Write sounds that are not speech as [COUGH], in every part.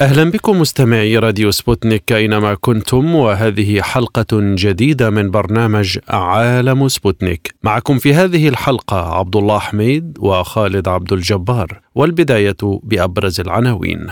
أهلا بكم مستمعي راديو سبوتنيك أينما كنتم وهذه حلقة جديدة من برنامج عالم سبوتنيك. معكم في هذه الحلقة عبد الله حميد وخالد عبد الجبار والبداية بأبرز العناوين.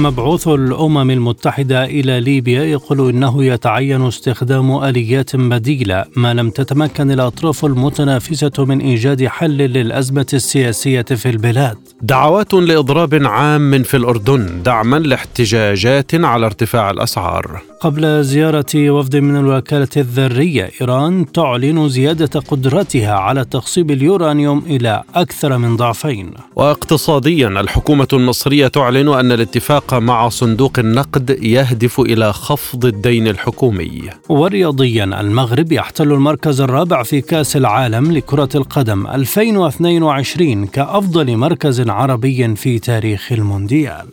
مبعوث الأمم المتحدة إلى ليبيا يقول إنه يتعين استخدام آليات بديلة ما لم تتمكن الأطراف المتنافسة من إيجاد حل للأزمة السياسية في البلاد. دعوات لإضراب عام في الأردن دعما لاحتجاجات على ارتفاع الأسعار. قبل زيارة وفد من الوكالة الذرية إيران تعلن زيادة قدرتها على تخصيب اليورانيوم إلى أكثر من ضعفين. واقتصاديا الحكومة المصرية تعلن أن الاتفاق مع صندوق النقد يهدف إلى خفض الدين الحكومي. ورياضيا المغرب يحتل المركز الرابع في كأس العالم لكرة القدم 2022 كأفضل مركز عربي في تاريخ المونديال.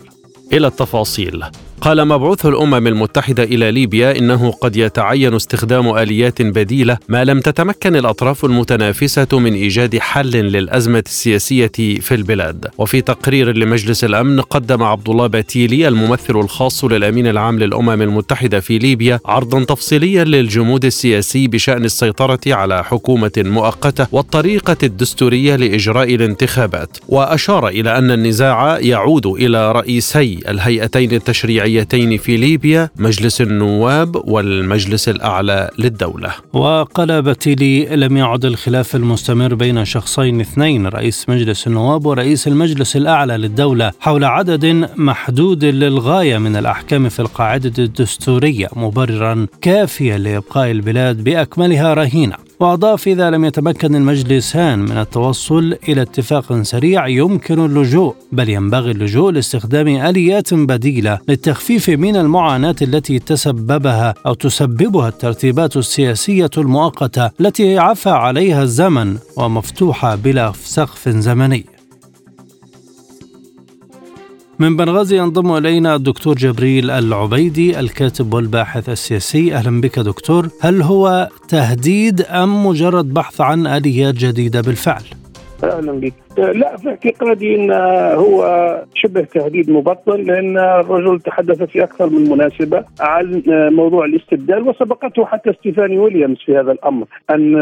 إلى التفاصيل قال مبعوث الأمم المتحدة إلى ليبيا إنه قد يتعين استخدام آليات بديلة ما لم تتمكن الأطراف المتنافسة من إيجاد حل للأزمة السياسية في البلاد. وفي تقرير لمجلس الأمن قدم عبد الله باتيلي الممثل الخاص للأمين العام للأمم المتحدة في ليبيا عرضا تفصيليا للجمود السياسي بشأن السيطرة على حكومة مؤقتة والطريقة الدستورية لإجراء الانتخابات. وأشار إلى أن النزاع يعود إلى رئيسي الهيئتين التشريعيتين في ليبيا مجلس النواب والمجلس الأعلى للدولة. وقال باتيلي لم يعد الخلاف المستمر بين شخصين اثنين رئيس مجلس النواب ورئيس المجلس الأعلى للدولة حول عدد محدود للغاية من الأحكام في القاعدة الدستورية مبررا كافيا لإبقاء البلاد بأكملها رهينة وأضاف إذا لم يتمكن المجلسان من التوصل إلى اتفاق سريع يمكن اللجوء بل ينبغي اللجوء لاستخدام آليات بديلة للتخفيف من المعاناة التي تسببها أو تسببها الترتيبات السياسية المؤقتة التي عفى عليها الزمن ومفتوحة بلا سقف زمني. من بنغازي ينضم إلينا الدكتور جبريل العبيدي الكاتب والباحث السياسي. أهلا بك دكتور. هل هو تهديد أم مجرد بحث عن آليات جديدة بالفعل؟ أهلا بك. لا في اعتقادي إن هو شبه تهديد مبطل لأن الرجل تحدث في أكثر من مناسبة عن موضوع الاستبدال وسبقته حتى ستيفاني ويليامز في هذا الأمر. أن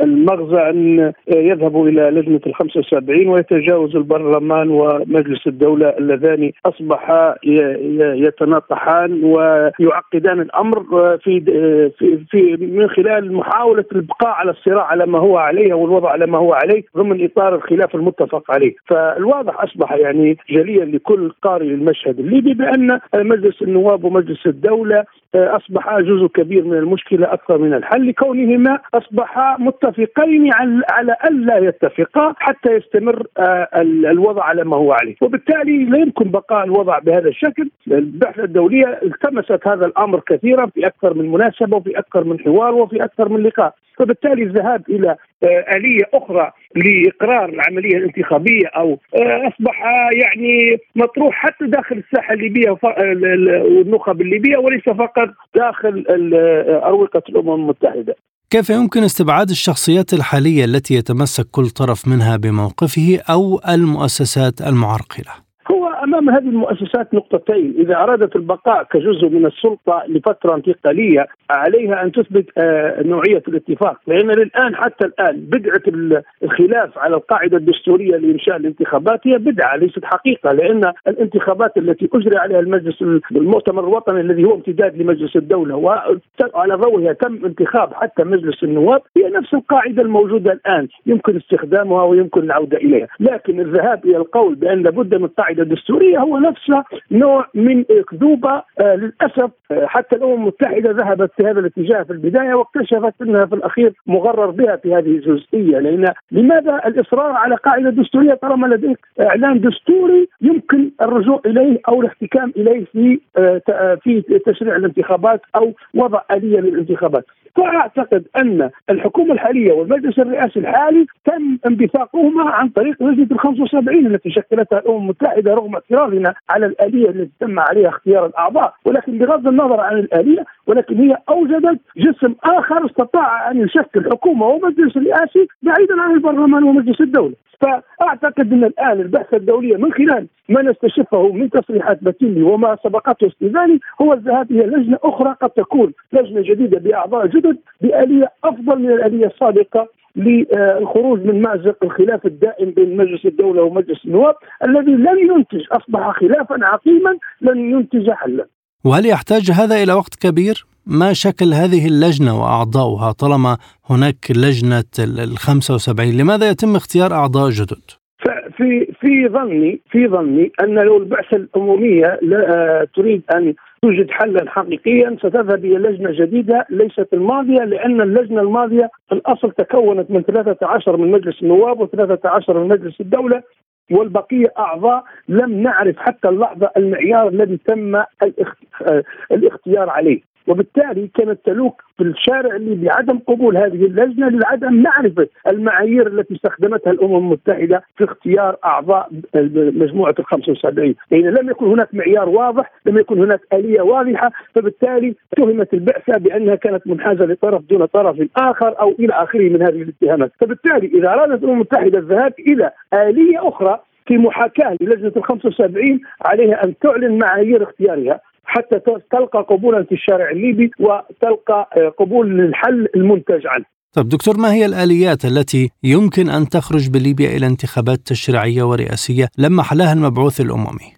المغزى أن يذهب إلى لجنة ال 75 ويتجاوز البرلمان ومجلس الدولة اللذان اصبحا يتناطحان ويعقدان الأمر في في, من خلال محاولة البقاء على الصراع على ما هو عليه أو الوضع على ما هو عليه ضمن إطار الخلاف المتفق عليه. فالواضح أصبح يعني جليا لكل قارئ المشهد الليبي بأن مجلس النواب ومجلس الدولة أصبح جزء كبير من المشكلة أكثر من الحل لكونهما اصبحا متفقين على الا يتفقا حتى يستمر الوضع على ما هو عليه. وبالتالي لا يمكن بقاء الوضع بهذا الشكل. البعثه الدولية التمست هذا الأمر كثيرا في أكثر من مناسبة وفي أكثر من حوار وفي أكثر من لقاء. فبالتالي الذهاب إلى آلية أخرى لإقرار العملية الانتخابية أو أصبح يعني مطروح حتى داخل الساحة الليبية والنخب الليبية وليس فقط داخل أروقة الأمم المتحدة. كيف يمكن استبعاد الشخصيات الحالية التي يتمسك كل طرف منها بموقفه أو المؤسسات المعرقلة؟ هو أمام هذه المؤسسات نقطتين، إذا أرادت البقاء كجزء من السلطة لفترة انتقالية عليها أن تثبت نوعية الاتفاق، لأن الان حتى الآن بدعة الخلاف على القاعدة الدستورية لإنشاء الانتخابات هي بدعة ليست حقيقة، لأن الانتخابات التي أجري عليها المجلس المؤتمر الوطني الذي هو امتداد لمجلس الدولة وعلى ضوئها تم انتخاب حتى مجلس النواب هي نفس القاعدة الموجودة الآن، يمكن استخدامها ويمكن العودة إليها، لكن الذهاب إلى القول بأن لابد من قاعدة قاعدة دستوريه هو نفسه نوع من أكذوبة آه للأسف آه حتى الأمم المتحدة ذهبت في هذا الاتجاه في البداية واكتشفت أنها في الأخير مغرر بها في هذه الجزئية. لأن لماذا الإصرار على قاعدة دستورية طالما لديك إعلان دستوري يمكن الرجوع إليه أو الاحتكام إليه في آه، في تشريع الانتخابات أو وضع آلية للانتخابات؟ فاعتقد أن الحكومة الحالية والمجلس الرئاسي الحالي تم انبثاقهما عن طريق لجنه ال 75 التي شكلتها الأمم المتحدة رغم اعتراضنا على الآلية التي تم عليها اختيار الأعضاء ولكن بغض النظر عن الآلية ولكن هي أوجدت جسم آخر استطاع أن يشكل حكومة ومجلس رئاسي بعيدا عن البرلمان ومجلس الدولة. فأعتقد أن الآن البعثه الدولية من خلال ما نستشفه من تصريحات باتيلي وما سبقته استيزاني هو الذهاب إلى لجنة أخرى قد تكون لجنة جديدة بأعضاء جدد بآلية أفضل من الآلية السابقة للخروج من مازق الخلاف الدائم بين مجلس الدولة ومجلس النواب الذي لن ينتج أصبح خلافا عقيما لن ينتج حلا. وهل يحتاج هذا إلى وقت كبير؟ ما شكل هذه اللجنة وأعضاؤها طالما هناك لجنة ال 75 لماذا يتم اختيار أعضاء جدد؟ في في ظني في ظني أن لو البعثة الأممية لا تريد أن توجد حلا حقيقيا ستذهب إلى لجنة جديدة ليست الماضية لأن اللجنة الماضية في الأصل تكونت من 13 من مجلس النواب و13 من مجلس الدولة والبقية أعضاء لم نعرف حتى اللحظة المعيار الذي تم الاختيار عليه. وبالتالي كانت تلوك في الشارع اللي بعدم قبول هذه اللجنة لعدم معرفة المعايير التي استخدمتها الأمم المتحدة في اختيار أعضاء مجموعة ال 75 لأن لم يكن هناك معيار واضح، لم يكن هناك آلية واضحة، فبالتالي اتهمت البعثة بأنها كانت منحازة لطرف دون طرف آخر أو إلى آخره من هذه الاتهامات، فبالتالي إذا أرادت الأمم المتحدة الذهاب إلى آلية أخرى في محاكاة للجنة ال 75 عليها أن تعلن معايير اختيارها. حتى تلقى قبولا في الشارع الليبي وتلقى آه، قبول للحل المنتج عنه. طيب دكتور ما هي الآليات التي يمكن أن تخرج بليبيا إلى انتخابات تشريعية ورئاسية لمح لها المبعوث الأممي؟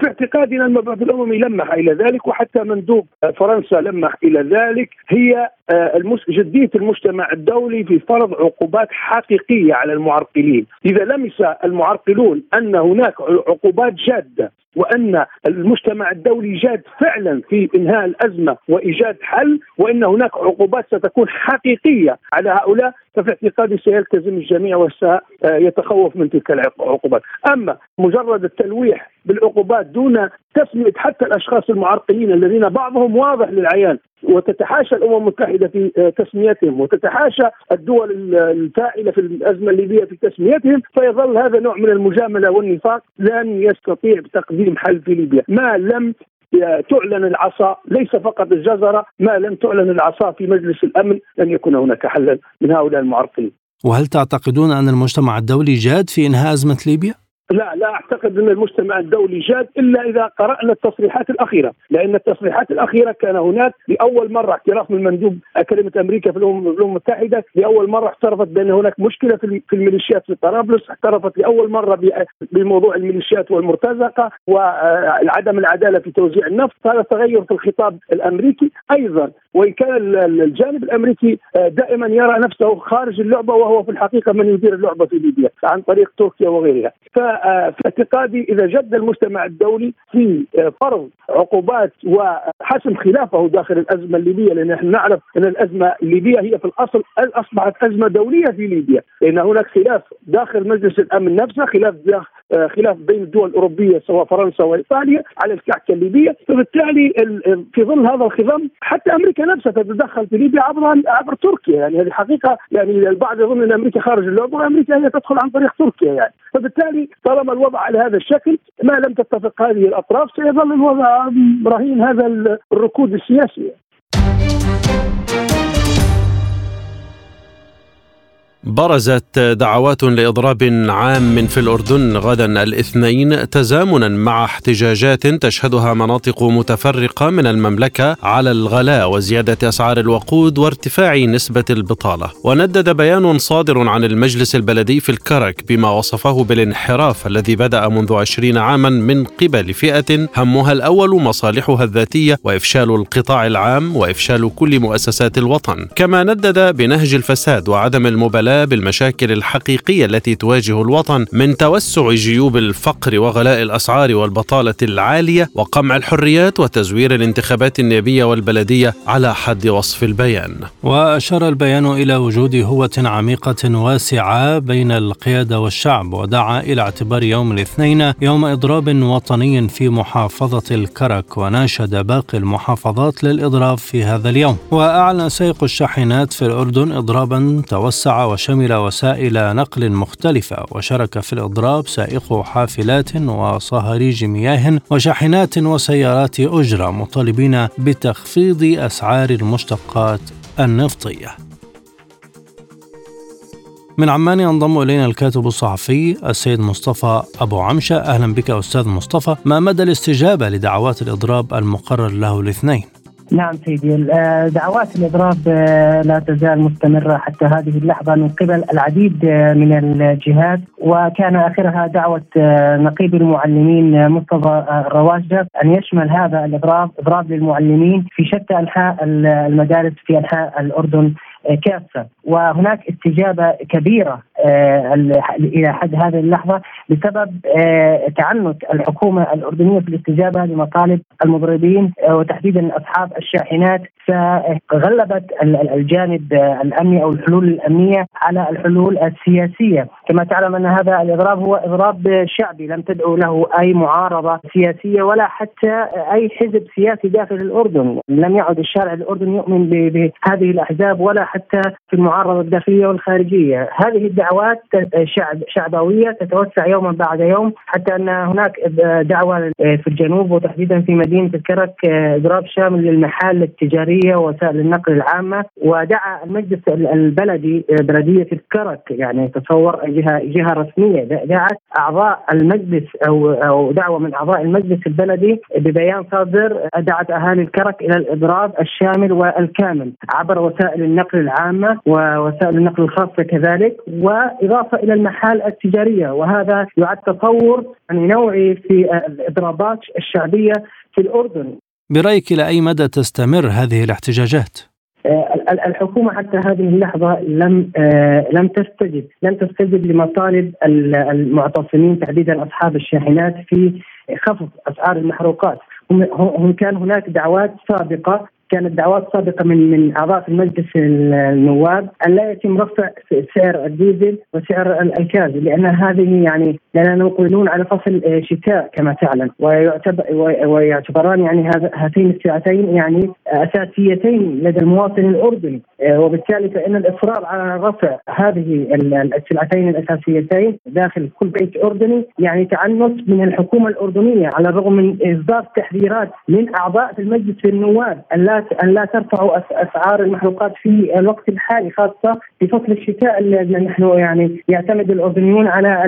في اعتقادنا المبعوث الأممي لمح إلى ذلك وحتى مندوب فرنسا لمح إلى ذلك. هي آه، جدية المجتمع الدولي في فرض عقوبات حقيقية على المعرقلين، إذا لمس المعرقلون أن هناك عقوبات جادة وأن المجتمع الدولي جاد فعلا في إنهاء الأزمة وإيجاد حل وإن هناك عقوبات ستكون حقيقية على هؤلاء ففي اعتقادي سيلتزم الجميع وسيتخوف من تلك العقوبات، أما مجرد التلويح بالعقوبات دون تسمية حتى الأشخاص المعرقلين الذين بعضهم واضح للعيان وتتحاشى الأمم المتحدة في تسميتهم وتتحاشى الدول الفاعلة في الأزمة الليبية في تسميتهم فيظل هذا نوع من المجاملة والنفاق لن يستطيع تقديم حل في ليبيا ما لم تعلن العصا ليس فقط الجزرة ما لم تعلن العصا في مجلس الأمن لن يكون هناك حلا من هؤلاء المعرقلين وهل تعتقدون أن المجتمع الدولي جاد في إنهاء أزمة ليبيا؟ لا لا أعتقد أن المجتمع الدولي جاد إلا إذا قرأنا التصريحات الأخيرة، لأن التصريحات الأخيرة كان هناك لأول مرة اعتراف من مندوب كلمه أمريكا في الأمم المتحدة، لأول مرة اعترفت بأن هناك مشكلة في الميليشيات في طرابلس، اعترفت لأول مرة بموضوع الميليشيات والمرتزقة وعدم العدالة في توزيع النفط، هذا تغير في الخطاب الأمريكي، أيضا وإن كان الجانب الأمريكي دائما يرى نفسه خارج اللعبة وهو في الحقيقة من يدير اللعبة في ليبيا عن طريق تركيا وغيرها، في اعتقادي إذا جد المجتمع الدولي في فرض عقوبات وحسم خلافه داخل الأزمة الليبية لأن نحن نعرف إن الأزمة الليبية هي في الأصل أصبحت أزمة دولية في ليبيا. لأن هناك خلاف داخل مجلس الأمن نفسه خلاف داخل خلاف بين الدول الأوروبية سواء فرنسا وإيطاليا على الكعكة الليبية. فبالتالي في ظل هذا الخضم حتى أمريكا نفسها تتدخل في ليبيا عبر عبر تركيا. يعني هذه حقيقة يعني البعض يظن إن أمريكا خارج اللعبة وأمريكا هي تدخل عن طريق تركيا يعني. فبالتالي طالما الوضع على هذا الشكل ما لم تتفق هذه الأطراف سيظل الوضع رهين هذا الركود السياسي. برزت دعوات لإضراب عام في الأردن غدا الاثنين تزامنا مع احتجاجات تشهدها مناطق متفرقة من المملكة على الغلاء وزيادة أسعار الوقود وارتفاع نسبة البطالة. وندد بيان صادر عن المجلس البلدي في الكرك بما وصفه بالانحراف الذي بدأ منذ عشرين عاما من قبل فئة همها الأول مصالحها الذاتية وإفشال القطاع العام وإفشال كل مؤسسات الوطن. كما ندد بنهج الفساد وعدم المبالاة بالمشاكل الحقيقية التي تواجه الوطن من توسع جيوب الفقر وغلاء الأسعار والبطالة العالية وقمع الحريات وتزوير الانتخابات النيابية والبلدية على حد وصف البيان. وأشار البيان إلى وجود هوة عميقة واسعة بين القيادة والشعب ودعا إلى اعتبار يوم الاثنين يوم إضراب وطني في محافظة الكرك وناشد باقي المحافظات للإضراب في هذا اليوم وأعلن سائق الشاحنات في الأردن اضرابا توسع وشمل وسائل نقل مختلفة وشارك في الإضراب سائقو حافلات وصهاريج مياه وشاحنات وسيارات أجرة مطالبين بتخفيض أسعار المشتقات النفطية. من عمان ينضم إلينا الكاتب الصحفي السيد مصطفى أبو عمشة. أهلا بك أستاذ مصطفى ما مدى الاستجابة لدعوات الإضراب المقرر له الاثنين؟ نعم سيدي. آه، دعوات الإضراب آه، لا تزال مستمرة حتى هذه اللحظة من قبل العديد آه، من الجهات. وكان آخرها دعوة نقيب المعلمين مصطفى الرواجه أن يشمل هذا الإضراب إضراب للمعلمين في شتى أنحاء المدارس في أنحاء الأردن كافة. وهناك استجابة كبيرة آه، إلى حد هذه اللحظة بسبب آه، تعنت الحكومة الأردنية في الاستجابة لمطالب المضربين آه، وتحديدا أصحاب الشاحنات. فغلبت الجانب الأمني أو الحلول الأمنية على الحلول السياسية، كما تعلم أن هذا الإضراب هو إضراب شعبي لم تدعو له أي معارضة سياسية ولا حتى أي حزب سياسي داخل الأردن، لم يعد الشارع الأردني يؤمن بهذه الأحزاب ولا حتى في المعارضة الداخلية والخارجية، هذه الدعوات شعب شعبوية تتوسع يوما بعد يوم حتى أن هناك دعوة في الجنوب وتحديدا في مدينة الكرك إضراب شامل للمحال التجارية ووسائل النقل العامة. ودعا المجلس البلدي بلدية الكرك يعني تصور جهه جهة رسمية دعت أعضاء المجلس أو أو دعوة من أعضاء المجلس البلدي ببيان صادر دعت أهالي الكرك إلى الإضراب الشامل والكامل عبر وسائل النقل العامة ووسائل النقل الخاصة كذلك. واضافه إلى المحال التجارية وهذا يعد تطور يعني نوعي في الإضرابات الشعبية في الأردن. برأيك إلى أي مدى تستمر هذه الاحتجاجات؟ آه، الحكومة حتى هذه اللحظة لم آه، لم تستجب لم تستجب لمطالب المعتصمين تحديدا أصحاب الشاحنات في خفض أسعار المحروقات هم كان هناك دعوات سابقة كانت دعوات سابقة من من أعضاء المجلس النواب أن لا يتم رفع سعر الديزل وسعر الكاز لأن هذه يعني لاننا مقبلون على فصل شتاء كما تعلم. ويعتبر ويعتبران يعني هاتين السلعتين يعني أساسيتين لدى المواطن الأردني. وبالتالي فإن الإصرار على رفع هذه السلعتين الأساسيتين داخل كل بيت أردني يعني تعنت من الحكومة الأردنية على الرغم من إصدار تحذيرات من أعضاء في المجلس النواب أن لا أن لا ترفعوا أسعار المحروقات في الوقت الحالي خاصة في فصل الشتاء اللي نحن يعني يعتمد الاردنيون على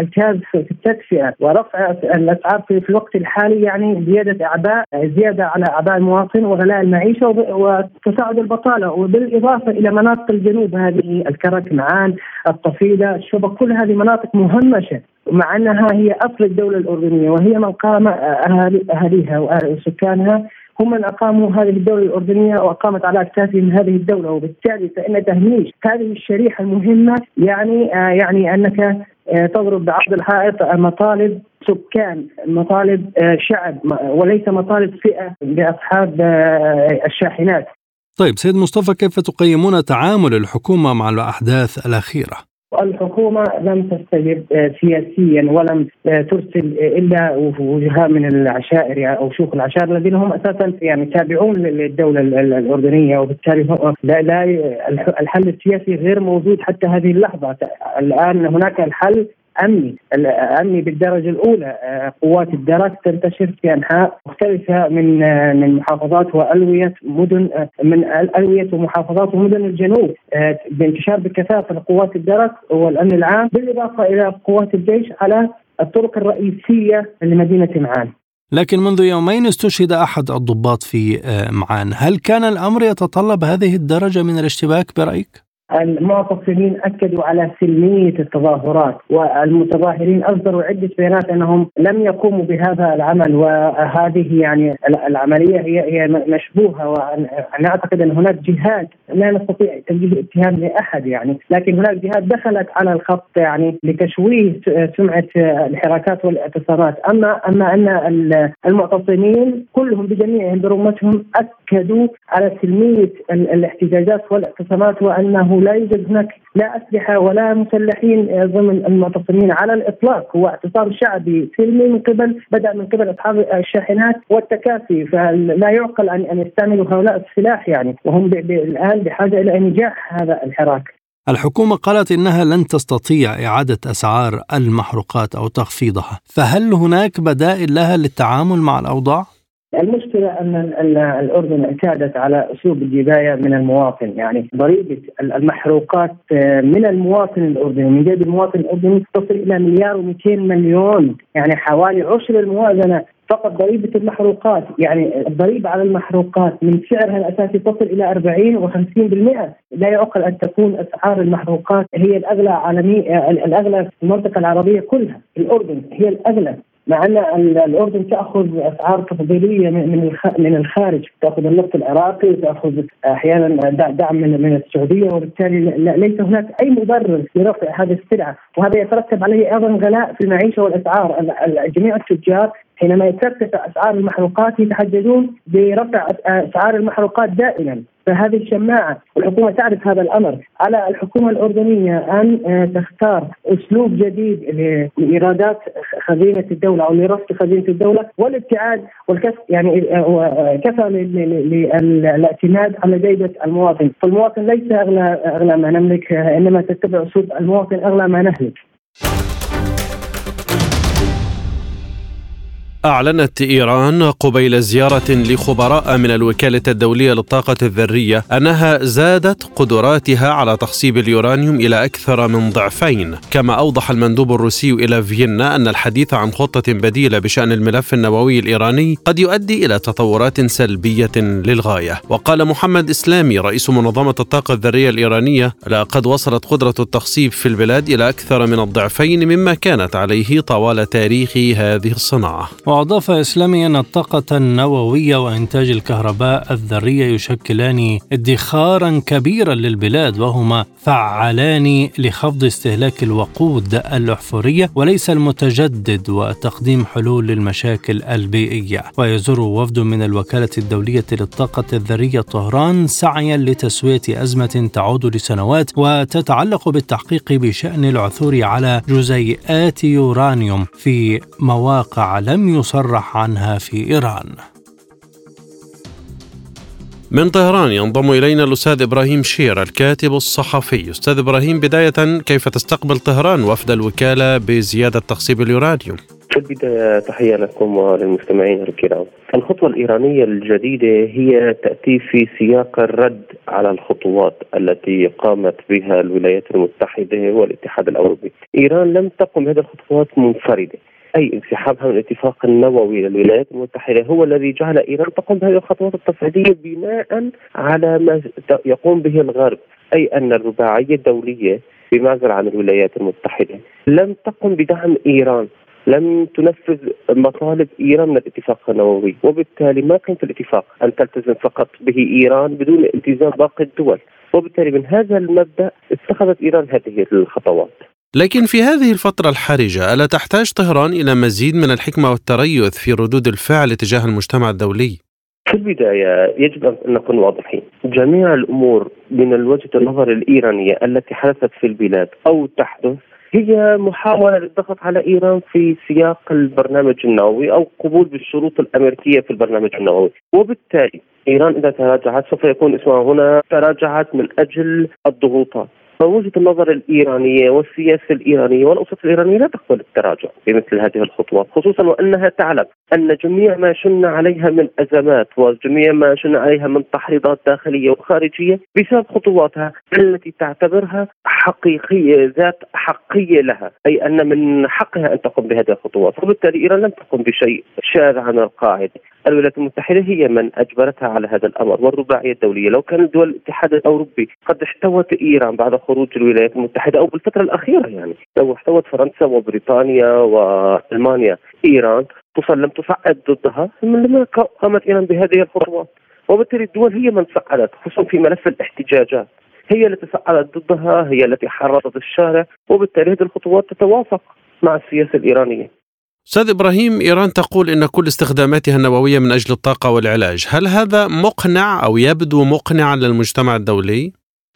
الكاز في التدفئة ورفع الأسعار في الوقت الحالي يعني زيادة أعباء زيادة على أعباء المواطن وغلاء المعيشة وتصاعد البطالة وبالإضافة إلى مناطق الجنوب هذه الكرك معان الطفيلة الشبك كل هذه مناطق مهمشة مع أنها هي أصل الدولة الأردنية وهي من قام أهاليها وسكانها هم من أقاموا هذه الدولة الأردنية وأقامت على أكتافهم هذه الدولة وبالتالي فإن تهميش هذه الشريحة المهمة يعني آه يعني أنك آه تضرب بعرض الحائط مطالب سكان مطالب آه شعب وليس مطالب فئة لاصحاب الشاحنات. طيب سيد مصطفى كيف تقيمون تعامل الحكومة مع الأحداث الأخيرة؟ الحكومة لم تستجب سياسيا ولم ترسل إلا وجهاء من العشائر أو شيوخ العشائر الذين هم أساسا يعني تابعون للدولة الأردنية وبالتالي لا, لا الحل السياسي غير موجود حتى هذه اللحظة. الآن هناك الحل امني امني بالدرجة الأولى قوات الدرك تنتشر في أنحاء مختلفة من من محافظات وألوية مدن من ألوية ومحافظات ومدن الجنوب بانتشار بكثافة لقوات الدرك والأمن العام بالإضافة إلى قوات الجيش على الطرق الرئيسية لمدينة معان. لكن منذ يومين استشهد أحد الضباط في معان، هل كان الأمر يتطلب هذه الدرجة من الاشتباك برأيك؟ المعتصمين أكدوا على سلمية التظاهرات والمتظاهرين أصدروا عدة بيانات أنهم لم يقوموا بهذا العمل وهذه يعني العملية هي هي مشبوهة وأنا أعتقد أن هناك جهات لا نستطيع توجيه اتهام لأحد يعني لكن هناك جهات دخلت على الخط يعني لتشويه سمعة الحراكات والاعتصامات. اما أما أن المعتصمين كلهم بجميعهم برمتهم أكدوا على سلمية الاحتجاجات والاعتصامات وأنه لا يوجد هناك لا أسلحة ولا مسلحين ضمن المعتصمين على الإطلاق هو اعتصام شعبي سلمي من قبل بدأ من قبل أصحاب الشاحنات والتكافي فلا يعقل ان أن يستعملوا هؤلاء السلاح يعني وهم الآن بحاجة إلى انجاح هذا الحراك. الحكومة قالت إنها لن تستطيع إعادة أسعار المحروقات أو تخفيضها، فهل هناك بدائل لها للتعامل مع الأوضاع؟ المشكلة أن الأردن اعتادت على أسلوب الجباية من المواطن يعني ضريبة المحروقات آه، من المواطن الأردني من جيب المواطن الأردني تصل إلى مليار و200 مليون يعني حوالي عشر الموازنة فقط ضريبة المحروقات يعني الضريبة على المحروقات من سعرها الأساسي تصل إلى 40 و50% لا يعقل أن تكون أسعار المحروقات هي الأغلى عالمية آه، الأغلى في المنطقة العربية كلها. الأردن هي الأغلى مع أن الأردن تأخذ أسعار تفضيلية من من الخارج تأخذ النفط العراقي وتاخذ أحيانا دعم من من السعودية وبالتالي ليس هناك أي مبرر لرفع هذه السلعة. وهذا يترتب عليه أيضا غلاء في المعيشة والأسعار. جميع التجار حينما ترتفع أسعار المحروقات يتحججون برفع أسعار المحروقات دائما. فهذه الشماعة والحكومة تعرف هذا الأمر على الحكومة الأردنية أن آه، تختار أسلوب جديد لإيرادات خزينة الدولة أو لرفع خزينة الدولة والابتعاد والكف يعني آه، آه، كفى للاعتماد على جيبه المواطن، فالمواطن ليس أغلى أغلى ما نملك إنما تتبع أسلوب المواطن أغلى ما نهلك. أعلنت إيران قبيل زيارة لخبراء من الوكالة الدولية للطاقة الذرية أنها زادت قدراتها على تخصيب اليورانيوم إلى أكثر من ضعفين، كما أوضح المندوب الروسي إلى فيينا أن الحديث عن خطة بديلة بشأن الملف النووي الإيراني قد يؤدي إلى تطورات سلبية للغاية، وقال محمد إسلامي رئيس منظمة الطاقة الذرية الإيرانية لقد وصلت قدرة التخصيب في البلاد إلى أكثر من الضعفين مما كانت عليه طوال تاريخ هذه الصناعة. وأضاف إسلامي أن الطاقة النووية وإنتاج الكهرباء الذرية يشكلان ادخارا كبيرا للبلاد وهما فعالان لخفض استهلاك الوقود الأحفورية وليس المتجدد وتقديم حلول للمشاكل البيئية. ويزور وفد من الوكالة الدولية للطاقة الذرية طهران سعيا لتسوية أزمة تعود لسنوات وتتعلق بالتحقيق بشأن العثور على جزيئات يورانيوم في مواقع لم يصرح عنها في إيران. من طهران ينضم إلينا الأستاذ إبراهيم شير الكاتب الصحفي. أستاذ إبراهيم بداية كيف تستقبل طهران وفد الوكالة بزيادة تخصيب اليورانيوم؟ في البداية تحية لكم وللمستمعين الكرام. الخطوة الإيرانية الجديدة هي تأتي في سياق الرد على الخطوات التي قامت بها الولايات المتحدة والاتحاد الأوروبي. إيران لم تقم بهذه الخطوات منفردة. أي انسحابها من الاتفاق النووي للولايات المتحدة هو الذي جعل إيران تقوم بهذه الخطوات التصعيدية بناء على ما يقوم به الغرب أي أن الرباعية الدولية بمعزل عن الولايات المتحدة. لم تقم بدعم إيران لم تنفذ مطالب إيران من الاتفاق النووي وبالتالي ما كان في الاتفاق أن تلتزم فقط به إيران بدون التزام باقي الدول. وبالتالي من هذا المبدأ اتخذت إيران هذه الخطوات. لكن في هذه الفترة الحرجة ألا تحتاج طهران إلى مزيد من الحكمة والتريث في ردود الفعل تجاه المجتمع الدولي؟ في البداية يجب أن نكون واضحين. جميع الأمور من وجهة النظر الإيرانية التي حدثت في البلاد أو تحدث هي محاولة للضغط على إيران في سياق البرنامج النووي أو قبول بالشروط الأمريكية في البرنامج النووي. وبالتالي إيران إذا تراجعت سوف يكون اسمها هنا تراجعت من أجل الضغوطات. فوجهه النظر الإيرانية والسياسة الإيرانية والأسس الإيرانية لا تقبل التراجع بمثل هذه الخطوات خصوصا وأنها تعلم أن جميع ما شن عليها من أزمات وجميع ما شن عليها من تحريضات داخلية وخارجية بسبب خطواتها التي تعتبرها حقيقية ذات حقية لها أي أن من حقها أن تقوم بهذه الخطوات وبالتالي إيران لم تقم بشيء شاذ عن القاعدة. الولايات المتحدة هي من أجبرتها على هذا الأمر والرباعية الدولية، لو كانت دول الاتحاد الأوروبي قد احتوت إيران بعد خروج الولايات المتحدة أو بالفترة الأخيرة يعني، لو احتوت فرنسا وبريطانيا وألمانيا إيران لم تصعد ضدها لما قامت إيران بهذه الخطوات. وبالتالي الدول هي من صعدت خصوصا في ملف الاحتجاجات. هي التي صعدت ضدها هي التي حررت الشارع وبالتالي هذه الخطوات تتوافق مع السياسة الإيرانية. أستاذ إبراهيم إيران تقول إن كل استخداماتها النووية من أجل الطاقة والعلاج، هل هذا مقنع أو يبدو مقنعا للمجتمع الدولي؟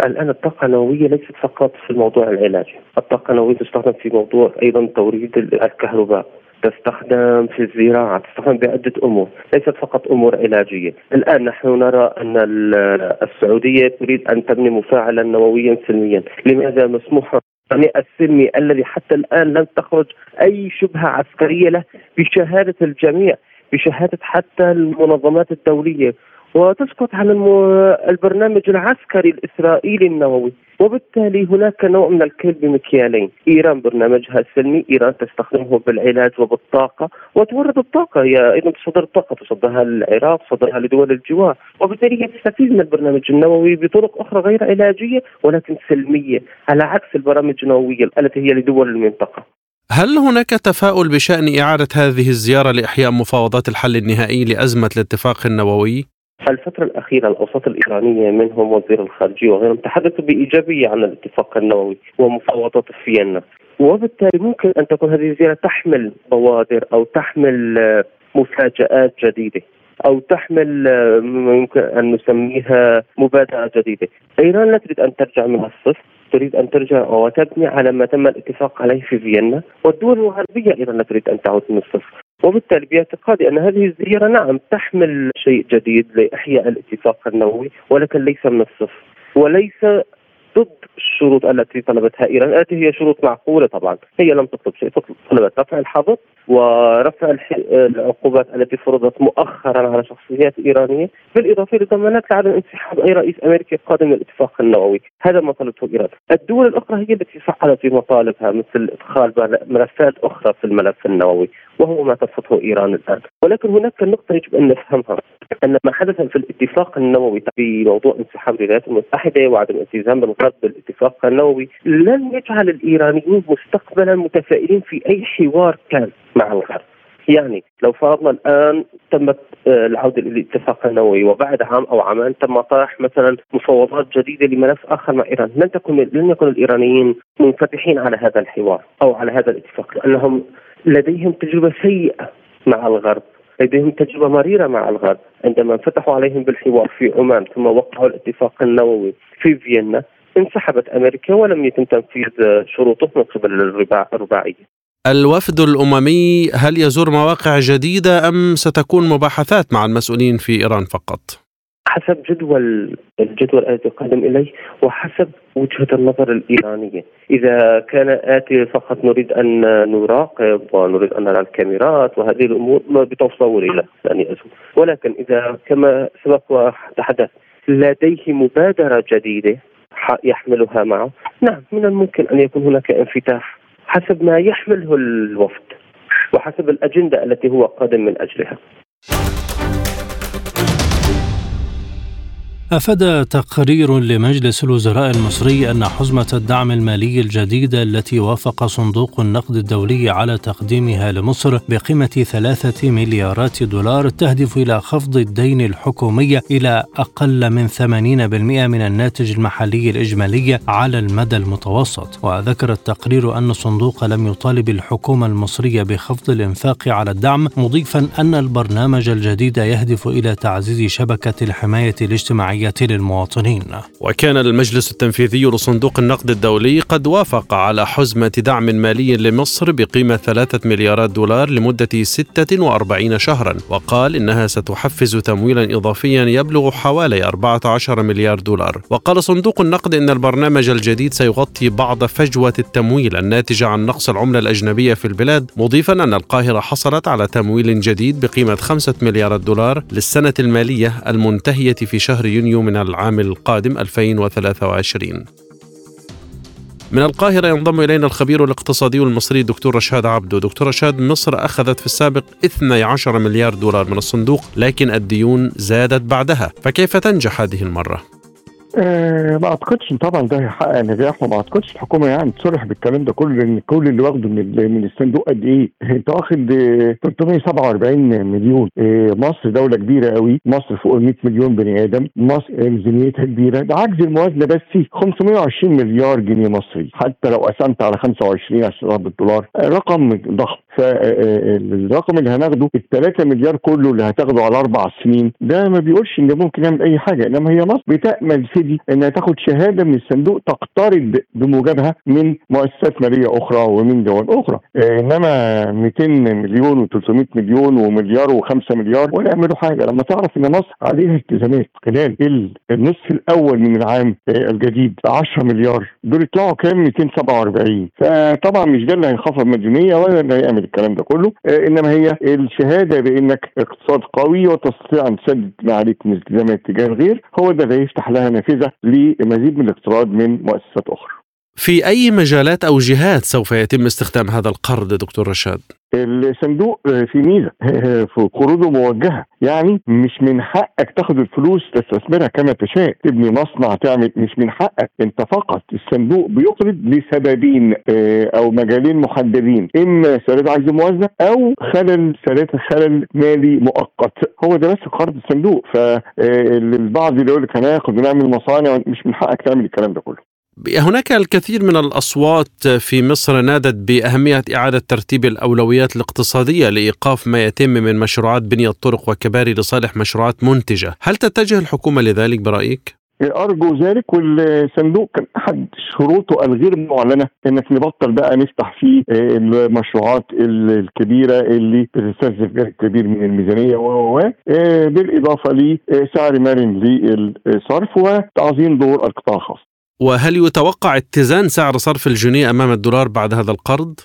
الآن الطاقة النووية ليست فقط في الموضوع العلاجي، الطاقة النووية تستخدم في موضوع أيضا توريد الكهرباء، تستخدم في الزراعة تستخدم بعدة أمور ليست فقط أمور علاجية. الآن نحن نرى أن السعودية تريد أن تبني مفاعلا نوويا سلميا لماذا مسموح السلمي الذي حتى الآن لم تخرج أي شبهة عسكرية له بشهادة الجميع بشهادة حتى المنظمات الدولية. وتسقط عن البرنامج العسكري الإسرائيلي النووي. وبالتالي هناك نوع من الكيل بمكيالين. إيران برنامجها السلمي. إيران تستخدمه بالعلاج وبالطاقة. وتورد الطاقة. هي أيضا تصدر الطاقة تصدرها للعراق تصدرها لدول الجوار. وبالتالي هي تستفيد من البرنامج النووي بطرق أخرى غير علاجية ولكن سلمية على عكس البرامج النووية التي هي لدول المنطقة. هل هناك تفاؤل بشأن إعادة هذه الزيارة لإحياء مفاوضات الحل النهائي لأزمة الاتفاق النووي؟ الفترة الأخيرة الأوساط الإيرانية منهم وزير الخارجية وغيرهم تحدثوا بإيجابية عن الاتفاق النووي ومفاوضات فيينا. وبالتالي ممكن أن تكون هذه الزيارة تحمل بوادر أو تحمل آه، مفاجآت جديدة أو تحمل آه، يمكن أن نسميها مبادرة جديدة. إيران لا تريد أن ترجع من الصفر تريد أن ترجع وتبني على ما تم الاتفاق عليه في فيينا والدول الغربية أيضا لا تريد أن تعود من الصفر. وبالتالي باعتقادي أن هذه الزيارة نعم تحمل شيء جديد لإحياء الاتفاق النووي ولكن ليس من الصفر وليس ضد الشروط التي طلبتها إيران، التي هي شروط معقولة طبعا، هي لم تطلب شيء، طلبت رفع الحظر ورفع العقوبات التي فرضت مؤخرا على شخصيات إيرانية، بالإضافة لضمانات لعدم انسحاب أي رئيس أمريكي قادم من الاتفاق النووي، هذا ما طلبته إيران. الدول الأخرى هي التي صعدت في مطالبها مثل إدخال ملفات أخرى في الملف النووي، وهو ما ترفضه إيران الآن، ولكن هناك نقطة يجب أن نفهمها. أن ما حدث في الاتفاق النووي في موضوع انسحاب الولايات المتحدة وعدم الالتزام بالغرب بالاتفاق النووي لن يجعل الايرانيين مستقبلا متفائلين في أي حوار كان مع الغرب. يعني لو فرضنا الآن تمت آه، العودة للاتفاق النووي وبعد عام أو عامين تم طرح مثلا مفاوضات جديدة لملف آخر مع إيران، لن تكن لن يكن الإيرانيين منفتحين على هذا الحوار أو على هذا الاتفاق لأنهم لديهم تجربة سيئة مع الغرب لديهم تجربة مريرة مع الغرب عندما فتحوا عليهم بالحوار في عمان ثم وقعوا الاتفاق النووي في فيينا انسحبت أمريكا ولم يتم تنفيذ شروطه من قبل الرباعية. الوفد الأممي هل يزور مواقع جديدة أم ستكون مباحثات مع المسؤولين في إيران فقط؟ حسب جدول الجدول الذي يقدم إليه وحسب وجهة النظر الإيرانية، إذا كان آتي فقط نريد أن نراقب ونريد أن نرى الكاميرات وهذه الأمور بتصور إلى يعني ولكن إذا كما سبق وتحدث لديه مبادرة جديدة يحملها معه، نعم من الممكن أن يكون هناك انفتاح حسب ما يحمله الوفد وحسب الأجندة التي هو قادم من أجلها. أفاد تقرير لمجلس الوزراء المصري أن حزمة الدعم المالي الجديدة التي وافق صندوق النقد الدولي على تقديمها لمصر بقيمة ثلاثة مليارات دولار تهدف إلى خفض الدين الحكومي إلى أقل من 80% من الناتج المحلي الإجمالي على المدى المتوسط. وذكر التقرير أن الصندوق لم يطالب الحكومة المصرية بخفض الإنفاق على الدعم مضيفا أن البرنامج الجديد يهدف إلى تعزيز شبكة الحماية الاجتماعية للمواطنين. وكان المجلس التنفيذي لصندوق النقد الدولي قد وافق على حزمة دعم مالي لمصر بقيمة ثلاثة مليارات دولار لمدة 46 شهرا وقال إنها ستحفز تمويلا إضافيا يبلغ حوالي 14 مليار دولار. وقال صندوق النقد إن البرنامج الجديد سيغطي بعض فجوة التمويل الناتجة عن نقص العملة الأجنبية في البلاد مضيفا أن القاهرة حصلت على تمويل جديد بقيمة 5 مليارات دولار للسنة المالية المنتهية في شهر يونيو من العام القادم 2023 من القاهرة ينضم إلينا الخبير الاقتصادي المصري الدكتور رشاد عبدو دكتور رشاد مصر أخذت في السابق 12 مليار دولار من الصندوق لكن الديون زادت بعدها فكيف تنجح هذه المرة؟ أه ما أعتقدش طبعا ده هيحقق نجاح وما أعتقدش الحكومة يعني تصرح بالكلام ده كله لأن كل اللي واخده من من الصندوق قد إيه؟ [LAUGHS] أنت واخد 347 مليون. أه مصر دولة كبيرة قوي مصر فوق ال 100 مليون بني آدم مصر ميزانيتها كبيرة. ده عجز الموازنة بس 520 مليار جنيه مصري حتى لو قسمت على 25 عشان بالدولار رقم ضخم. فالرقم اللي هناخده ال 3 مليار كله اللي هتاخده على أربع سنين ده ما بيقولش إن ممكن يعمل أي حاجة إنما هي مصر بتأمل تبتدي إنها تاخد شهادة من الصندوق تقترض بموجبها من مؤسسات مالية أخرى ومن دول أخرى. آه إنما 200 مليون و300 مليون ومليار و5 مليار ولا يعملوا حاجة. لما تعرف إن مصر عليها التزامات خلال النصف الأول من العام آه الجديد 10 مليار دول يطلعوا كام؟ 247 فطبعا مش ده اللي هيخفض مديونيه ولا اللي هيعمل الكلام ده كله آه إنما هي الشهادة بإنك اقتصاد قوي وتستطيع أن تسدد ما عليك من التزامات تجاه الغير هو ده اللي هيفتح لها نافذة. لمزيد من الاقتراض من مؤسسات أخرى. في أي مجالات أو جهات سوف يتم استخدام هذا القرض دكتور رشاد؟ الصندوق في ميزة [LAUGHS] في قروضه موجهة. يعني مش من حقك تاخد الفلوس تستثمرها كما تشاء. تبني مصنع تعمل مش من حقك. انت فقط الصندوق بيقرض لسببين أو مجالين محددين. إما سداد عجز موازنه أو خلل سداد خلل مالي مؤقت. هو ده بس قرض الصندوق. فالبعض اللي يقول لك هناخد ونعمل مصانع مش من حقك تعمل الكلام ده كله. هناك الكثير من الأصوات في مصر نادت بأهمية إعادة ترتيب الأولويات الاقتصادية لإيقاف ما يتم من مشروعات بنيه طرق وكباري لصالح مشروعات منتجة، هل تتجه الحكومة لذلك برأيك؟ أرجو ذلك والصندوق كان أحد شروطه الغير معلنة إنك نبطل بقى نفتح فيه المشروعات الكبيرة اللي بتستنزف جهد كبير من الميزانية و بالإضافة لسعر مرن للصرف وتعظيم دور القطاع الخاص. وهل يتوقع اتزان سعر صرف الجنيه أمام الدولار بعد هذا القرض؟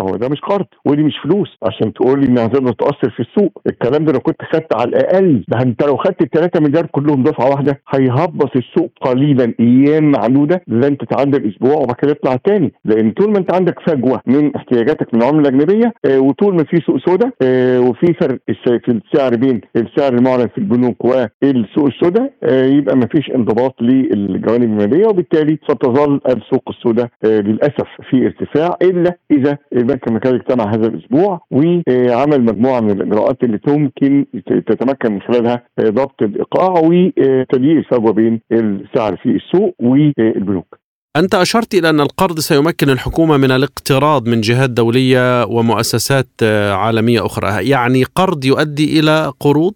هو ده مش قرض ودي مش فلوس. عشان تقول لي انها تقدر تأثر في السوق الكلام ده لو كنت خدت على الأقل ده أنت لو خدت ال 3 مليار كلهم دفعة واحدة هيهبط السوق قليلا أيام معدودة لن تتعدى الأسبوع وبعد كده يطلع تاني. لأن طول ما أنت عندك فجوة من احتياجاتك من العملة الأجنبية آه وطول ما في سوق سوداء آه وفي فرق في السعر بين السعر المعلن في البنوك والسوق السوداء آه يبقى ما فيش انضباط للجوانب المالية وبالتالي ستظل السوق السوداء آه للأسف في ارتفاع إلا إذا البنك المركزي اجتمع هذا الأسبوع وعمل مجموعة من الإجراءات اللي تمكن تتمكن من خلالها ضبط الإيقاع وتضييق الفجوه بين السعر في السوق والبنوك. أنت أشرت إلى أن القرض سيمكن الحكومة من الاقتراض من جهات دولية ومؤسسات عالمية أخرى، يعني قرض يؤدي إلى قروض؟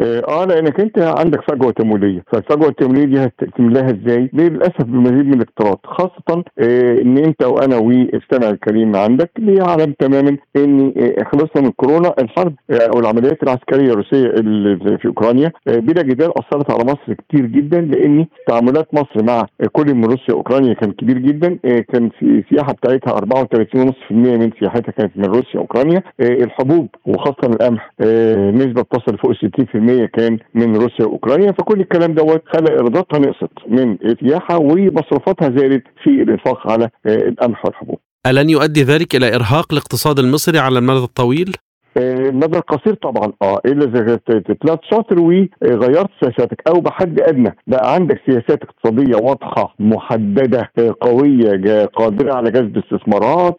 آه لأنك أنت عندك فجوه تمويلية، فالفجوه التمويلية دي هتملاها إزاي؟ للأسف بمزيد من الاقتراض، خاصة آه إن أنت وأنا والسامع الكريم عندك يعلم تماما إن آه خلصنا من كورونا الحرب آه والعمليات العسكرية الروسية اللي في أوكرانيا آه بلا جدال أثرت على مصر كتير جدا لأن تعاملات مصر مع كل من روسيا وأوكرانيا كان كبير جدا آه كان في السياحة بتاعتها 34.5% من سياحتها كانت من روسيا وأوكرانيا آه الحبوب وخاصة القمح آه نسبة بتصل فوق 60% كان من روسيا وأوكرانيا فكل الكلام دوت خلى ايراداتها نقصت من السياحه ومصروفاتها زادت في الإنفاق على القمح والحبوب. ألن يؤدي ذلك إلى إرهاق الاقتصاد المصري على المدى الطويل؟ المدى القصير طبعا. آه إلا إذا طلعت شاطر وغيرت سياساتك أو بحد أدنى. بقى عندك سياسات اقتصادية واضحة محددة قوية قادرة على جذب استثمارات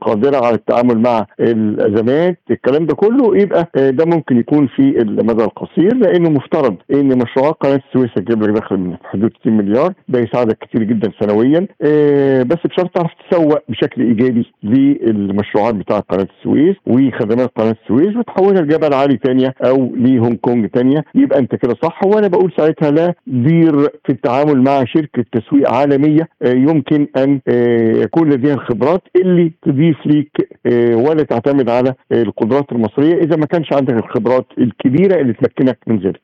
قادرة على التعامل مع الأزمات الكلام ده كله يبقى ده ممكن يكون في المدى القصير لأنه مفترض إن مشروعات قناة السويس هتجيب لك دخل من حدود 60 مليار ده يساعدك كتير جدا سنويا. بس بشرط تعرف تسوق بشكل إيجابي للمشروعات بتاعه قناة السويس وخدمات قناه السويس وتحولها لجبل عالي ثانية أو لهونج كونج ثانية يبقى أنت كده صح وأنا بقول ساعتها لا دير في التعامل مع شركة تسويق عالمية يمكن أن يكون لديها الخبرات اللي تضيف ليك ولا تعتمد على القدرات المصرية إذا ما كانش عندك الخبرات الكبيرة اللي تمكنك من ذلك.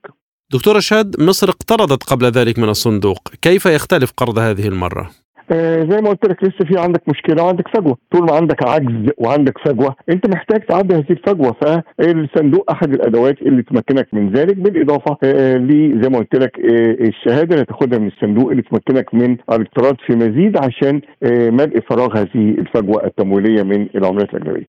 دكتور رشاد مصر اقترضت قبل ذلك من الصندوق، كيف يختلف قرض هذه المرة؟ آه زي ما قلت لك لسه في عندك مشكلة وعندك فجوة طول ما عندك عجز وعندك فجوة انت محتاج تعدي هذه الفجوة فالصندوق احد الأدوات اللي تمكنك من ذلك بالإضافة آه ل زي ما قلت لك آه الشهادة اللي تاخدها من الصندوق اللي تمكنك من الاقتراض في مزيد عشان آه ملء فراغ هذه الفجوة التمويلية من العملات الأجنبية.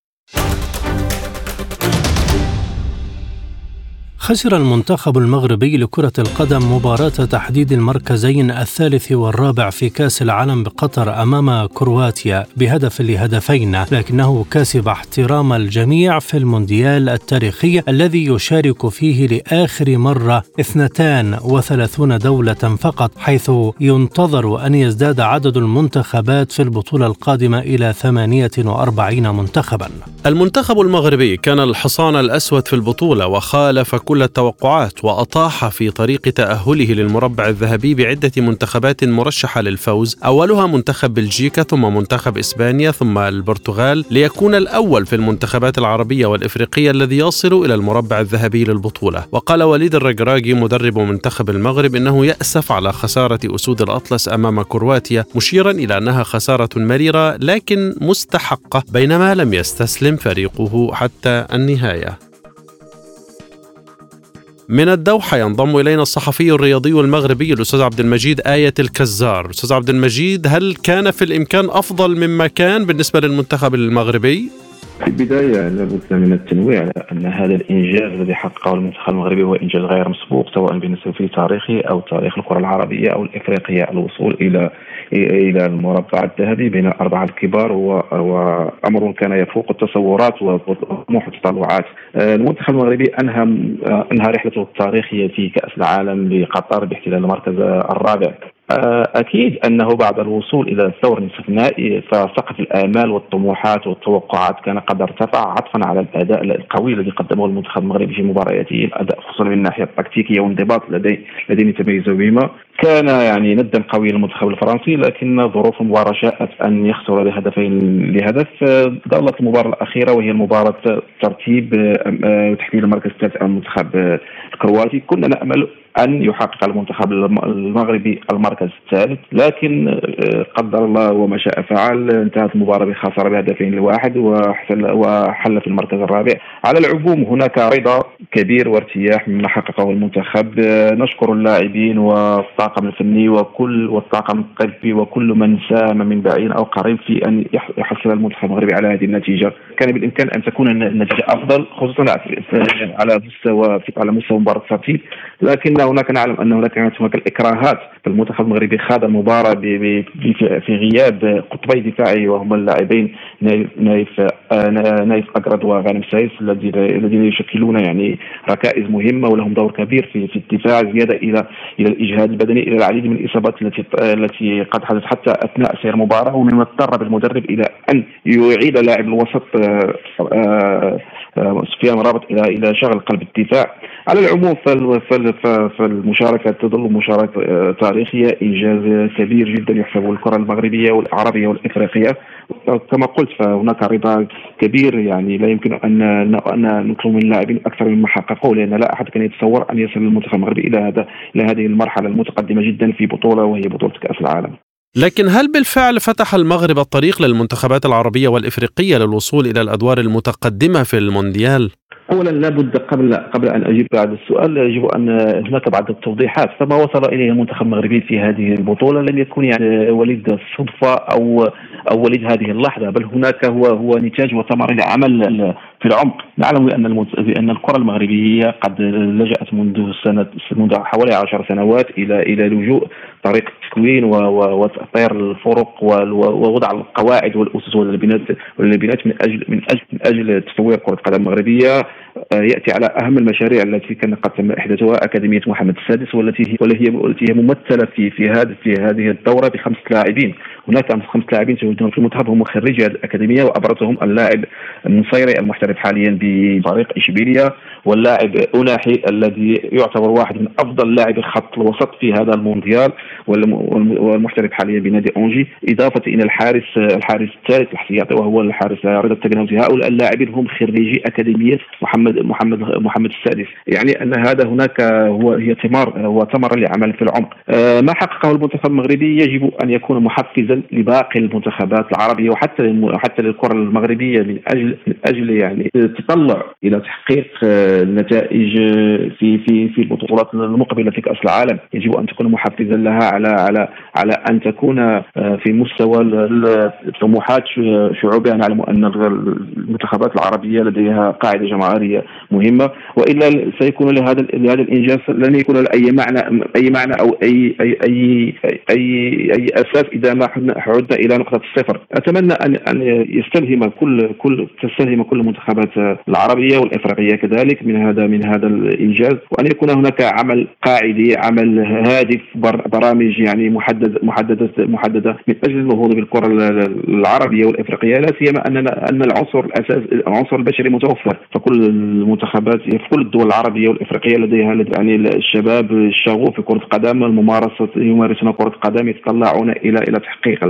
خسر المنتخب المغربي لكرة القدم مباراة تحديد المركزين الثالث والرابع في كأس العالم بقطر أمام كرواتيا بهدف لهدفين لكنه كسب احترام الجميع في المونديال التاريخي الذي يشارك فيه لآخر مرة 32 دولة فقط حيث ينتظر أن يزداد عدد المنتخبات في البطولة القادمة إلى 48 منتخبا. المنتخب المغربي كان الحصان الأسود في البطولة وخالف كل التوقعات وأطاح في طريق تأهله للمربع الذهبي بعدة منتخبات مرشحة للفوز، أولها منتخب بلجيكا ثم منتخب إسبانيا ثم البرتغال ليكون الأول في المنتخبات العربية والإفريقية الذي يصل إلى المربع الذهبي للبطولة، وقال وليد الرجراجي مدرب منتخب المغرب إنه يأسف على خسارة أسود الأطلس أمام كرواتيا، مشيرا إلى أنها خسارة مريرة لكن مستحقة بينما لم يستسلم فريقه حتى النهاية. من الدوحة ينضم إلينا الصحفي الرياضي المغربي الأستاذ عبد المجيد آية الكزار أستاذ عبد المجيد هل كان في الإمكان أفضل مما كان بالنسبة للمنتخب المغربي؟ في البداية لابد من التنويه على أن هذا الإنجاز الذي حققه المنتخب المغربي هو إنجاز غير مسبوق سواء بالنسبة في تاريخه أو تاريخ الكرة العربية أو الإفريقية. الوصول إلى إلى المربع الذهبي بين الأربعة الكبار هو أمر كان يفوق التصورات وطموح التطلعات. آه، المنتخب المغربي أنهى أنهى رحلته التاريخية في كأس العالم بقطر باحتلال المركز الرابع. أكيد أنه بعد الوصول إلى الثور النهائي فسقف الآمال والطموحات والتوقعات كان قد ارتفع عطفا على الأداء القوي الذي قدمه المنتخب المغربي في مبارياته الأداء خصوصا من الناحية التكتيكية والانضباط الذي الذين يتميز بهما كان يعني ندا قوي للمنتخب الفرنسي لكن ظروف المباراة شاءت أن يخسر بهدفين لهدف. ظلت المباراة الأخيرة وهي المباراه ترتيب آه، تحديد المركز الثالث المنتخب الكرواتي. كنا نأمل أن يحقق المنتخب المغربي المركز الثالث لكن آه، قدر الله وما شاء فعل. انتهت المباراة بخسارة بهدفين لواحد وحل وحل في المركز الرابع. على العموم هناك رضا كبير وارتياح مما حققه المنتخب. آه، نشكر اللاعبين والطاقم الفني وكل والطاقم الطبي وكل من ساهم من بعيد أو قريب في أن يحصل المنتخب المغربي على هذه النتيجة. كان بالإمكان أن تكون النتيجة أفضل خصوصا على مستوى على مستوى مباراة الترتيب لكن هناك نعلم أن هناك كانت هناك الإكراهات. المنتخب المغربي خاض المباراة في غياب قطبي دفاعي وهما اللاعبين نايف نايف أكرد وغانم سايس الذين يشكلون يعني ركائز مهمة ولهم دور كبير في في الدفاع زيادة إلى إلى الإجهاد البدني. إلى العديد من الإصابات التي التي قد حدثت حتى أثناء سير المباراه ومما اضطر بالمدرب إلى أن يعيد لاعب الوسط سفيان رابط إلى إلى شغل قلب الدفاع. على العموم فالمشاركة تظل مشاركة آه، تاريخية انجاز كبير جدا يحسب للكره المغربية والعربية والإفريقية كما قلت فهناك رضا كبير يعني لا يمكن أن أن نطلب من اللاعبين أكثر مما حققوا لأن لا أحد كان يتصور أن يصل المنتخب المغربي إلى هذا إلى هذه المرحلة المتقدمة جدا في بطولة وهي بطولة كأس العالم. لكن هل بالفعل فتح المغرب الطريق للمنتخبات العربية والإفريقية للوصول إلى الأدوار المتقدمة في المونديال؟ اولا لابد قبل قبل أن أجيب على السؤال يجب أن هناك بعض التوضيحات. فما وصل إليه المنتخب المغربي في هذه البطولة؟ لم يكن يعني وليد الصدفه أو أو وليد هذه اللحظة بل هناك هو هو نتاج وثمر لعمل في العمق. نعلم بأن بأن الكرة المغربية قد لجأت منذ سنه منذ حوالي عشر سنوات إلى إلى لجوء طريق التكوين وتطوير الفرق ووضع القواعد والأسس والبنات من أجل من أجل من أجل تطوير كرة القدم المغربية. آه، يأتي على أهم المشاريع التي كان قد تم إحداثها أكاديمية محمد السادس والتي هي والتي هي ممثلة في في هذه في هذه الدورة بخمس لاعبين. هناك خمس لاعبين المتواجدون في المنتخب هم خريجي هذه الأكاديمية وأبرزهم اللاعب النصيري المحترف حاليا بفريق إشبيليا. واللاعب أوناحي الذي يعتبر واحد من أفضل لاعبي خط الوسط في هذا المونديال. والمحترف حاليا بنادي أونجي إضافة إلى الحارس الحارس الثالث الاحتياطي وهو الحارس رضا التقناوزي هؤلاء اللاعبين هم خريجي أكاديمية محمد محمد محمد السادس. يعني أن هذا هناك هو هي ثمار هو ثمره لعمل في العمق آه، ما حققه المنتخب المغربي؟ يجب أن يكون محفزا لباقي المنتخبات العربية وحتى حتى للكرة المغربية من أجل من أجل يعني التطلع إلى تحقيق آه، النتائج في في في البطولات المقبلة في كأس العالم. يجب أن تكون محفزا لها على على على أن تكون آه، في مستوى الطموحات شعوبها نعلم أن المنتخبات العربية لديها قاعدة جماهيريه مهمة وإلا سيكون لهذا لهذا الإنجاز لن يكون له أي معنى أي معنى أو أي أي أي أي, أي أساس إذا ما عدنا إلى نقطة الصفر. أتمنى ان أن يستلهم كل كل تستلهم كل المنتخبات العربية والإفريقية كذلك من هذا من هذا الإنجاز وأن يكون هناك عمل قاعدي عمل هادف برامج يعني محدد محدده محددة من أجل النهوض بالكره العربية والإفريقية لا سيما أن أن العنصر الاساس العنصر البشري متوفر فكل المنتخبات في كل الدول العربية والإفريقية لديها يعني الشباب الشغوف في كرة القدم الممارسه يمارسون كرة القدم يتطلعون إلى إلى تحقيق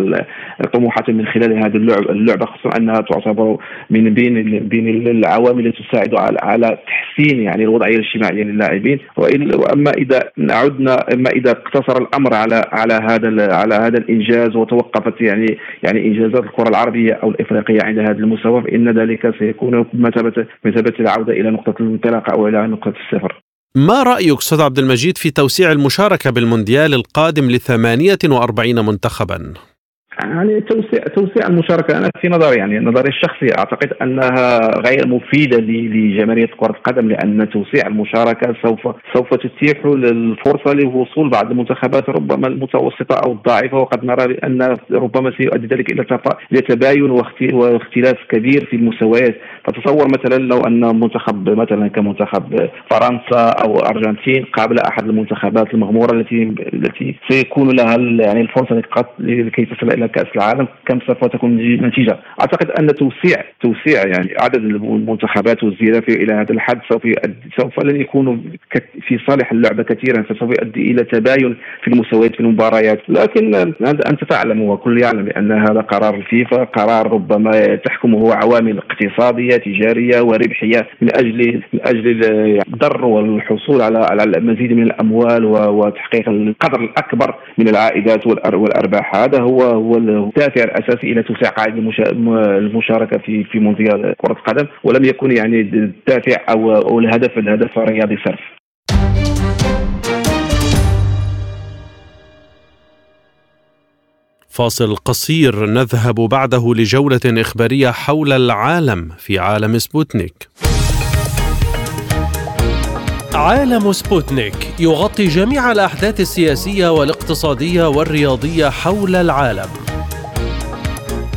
الطموحات من خلال هذه اللعبه اللعبة خصوصا أنها تعتبر من بين بين العوامل التي تساعد على على تحسين يعني الوضعية الاجتماعية للاعبين. وأما إذا عدنا أما إذا اقتصر الأمر على على هذا على هذا الإنجاز وتوقفت يعني يعني إنجازات الكرة العربية أو الإفريقية عند هذا المستوى فإن ذلك سيكون بمثابه بمثابه العودة إلى نقطة الانطلاق أو إلى نقطة الصفر. ما رأيك أستاذ عبد المجيد في توسيع المشاركة بالمونديال القادم ل 48 منتخبا؟ يعني توسيع توسيع المشاركة. أنا في نظري يعني نظري الشخصي أعتقد أنها غير مفيدة لجماهيرية كرة القدم لأن توسيع المشاركة سوف سوف تتيح الفرصه لوصول بعض المنتخبات ربما المتوسطة أو الضعيفة. وقد نرى ان ربما سيؤدي ذلك إلى إلى تباين واختلاف كبير في المستويات. فتصور مثلا لو أن منتخب مثلا كمنتخب فرنسا أو أرجنتين قابل أحد المنتخبات المغمورة التي التي سيكون لها يعني الفرصة لكي تصل إلى كأس العالم كم سوف تكون النتيجه؟ أعتقد أن توسيع توسيع يعني عدد المنتخبات والزيادة إلى هذا الحد سوف سوف لن يكون في صالح اللعبة كثيرا فسوف يؤدي إلى تباين في المستويات في المباريات. لكن انت تعلم وكل يعلم بأن هذا قرار الفيفا قرار ربما تحكمه عوامل اقتصادية تجارية وربحية من أجل من أجل الضر والحصول على على المزيد من الأموال وتحقيق القدر الأكبر من العائدات والأرباح. هذا هو هو الدافع الأساسي إلى توسيع قاعدة المشاركة في في مونديال كرة القدم ولم يكن يعني الدافع أو أو الهدف الهدف الرياضي صرف. فاصل قصير نذهب بعده لجولة إخبارية حول العالم في عالم سبوتنيك. عالم سبوتنيك يغطي جميع الأحداث السياسية والاقتصادية والرياضية حول العالم.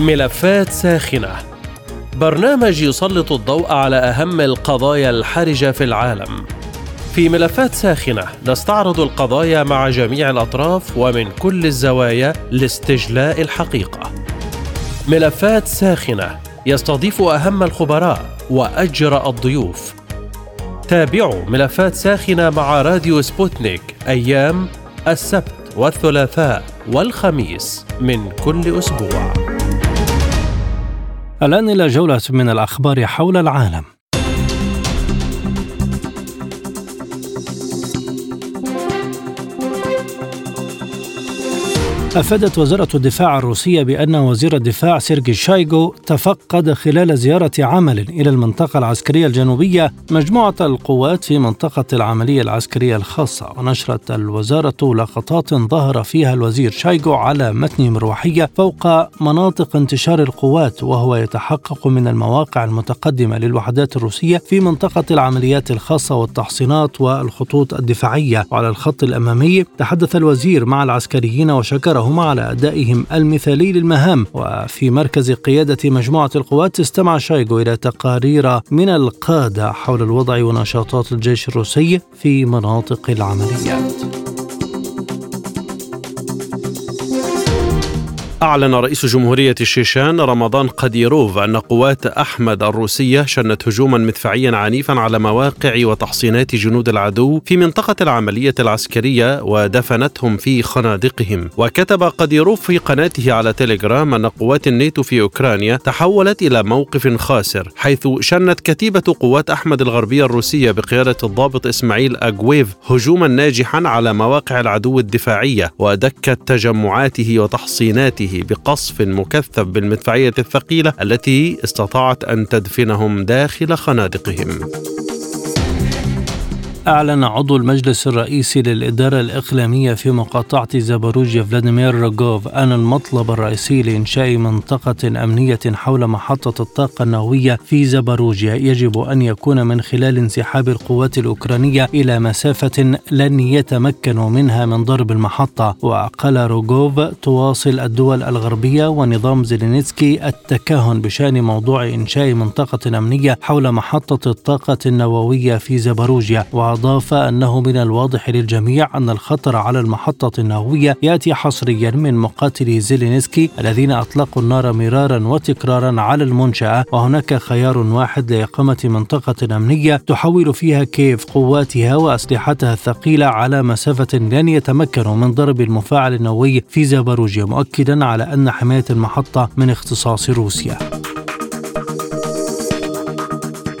ملفات ساخنة برنامج يسلط الضوء على أهم القضايا الحرجة في العالم. في ملفات ساخنة نستعرض القضايا مع جميع الأطراف ومن كل الزوايا لاستجلاء الحقيقة. ملفات ساخنة يستضيف أهم الخبراء وأجرأ الضيوف. تابعوا ملفات ساخنة مع راديو سبوتنيك أيام السبت والثلاثاء والخميس من كل أسبوع. الآن إلى جولة من الأخبار حول العالم. أفادت وزارة الدفاع الروسية بأن وزير الدفاع سيرجي شايغو تفقد خلال زيارة عمل إلى المنطقة العسكرية الجنوبية مجموعة القوات في منطقة العملية العسكرية الخاصة ونشرت الوزارة لقطات ظهر فيها الوزير شايغو على متن مروحية فوق مناطق انتشار القوات وهو يتحقق من المواقع المتقدمة للوحدات الروسية في منطقة العمليات الخاصة والتحصينات والخطوط الدفاعية. وعلى الخط الأمامي تحدث الوزير مع العسكريين وشكرهم على أدائهم المثالي للمهام. وفي مركز قيادة مجموعة القوات استمع شايغو إلى تقارير من القادة حول الوضع ونشاطات الجيش الروسي في مناطق العمليات. أعلن رئيس جمهورية الشيشان رمضان قديروف أن قوات أحمد الروسية شنت هجوما مدفعيا عنيفا على مواقع وتحصينات جنود العدو في منطقة العملية العسكرية ودفنتهم في خنادقهم. وكتب قديروف في قناته على تيليجرام أن قوات الناتو في أوكرانيا تحولت إلى موقف خاسر حيث شنت كتيبة قوات أحمد الغربية الروسية بقيادة الضابط إسماعيل أجويف هجوما ناجحا على مواقع العدو الدفاعية ودكت تجمعاته وتحصيناته. بقصف مكثف بالمدفعية الثقيلة التي استطاعت أن تدفنهم داخل خنادقهم. أعلن عضو المجلس الرئيسي للإدارة الإقليمية في مقاطعة زاباروجيا فلاديمير روغوف أن المطلب الرئيسي لإنشاء منطقة أمنية حول محطة الطاقة النووية في زاباروجيا يجب أن يكون من خلال انسحاب القوات الأوكرانية إلى مسافة لن يتمكنوا منها من ضرب المحطة. وقال روغوف تواصل الدول الغربية ونظام زيلينسكي التكهن بشأن موضوع إنشاء منطقة أمنية حول محطة الطاقة النووية في زاباروجيا. وأضاف أنه من الواضح للجميع أن الخطر على المحطة النووية يأتي حصريا من مقاتلي زيلينسكي الذين أطلقوا النار مرارا وتكرارا على المنشأة وهناك خيار واحد لإقامة منطقة أمنية تحول فيها كيف قواتها وأسلحتها الثقيلة على مسافة لن يتمكنوا من ضرب المفاعل النووي في زاباروجيا مؤكدا على أن حماية المحطة من اختصاص روسيا.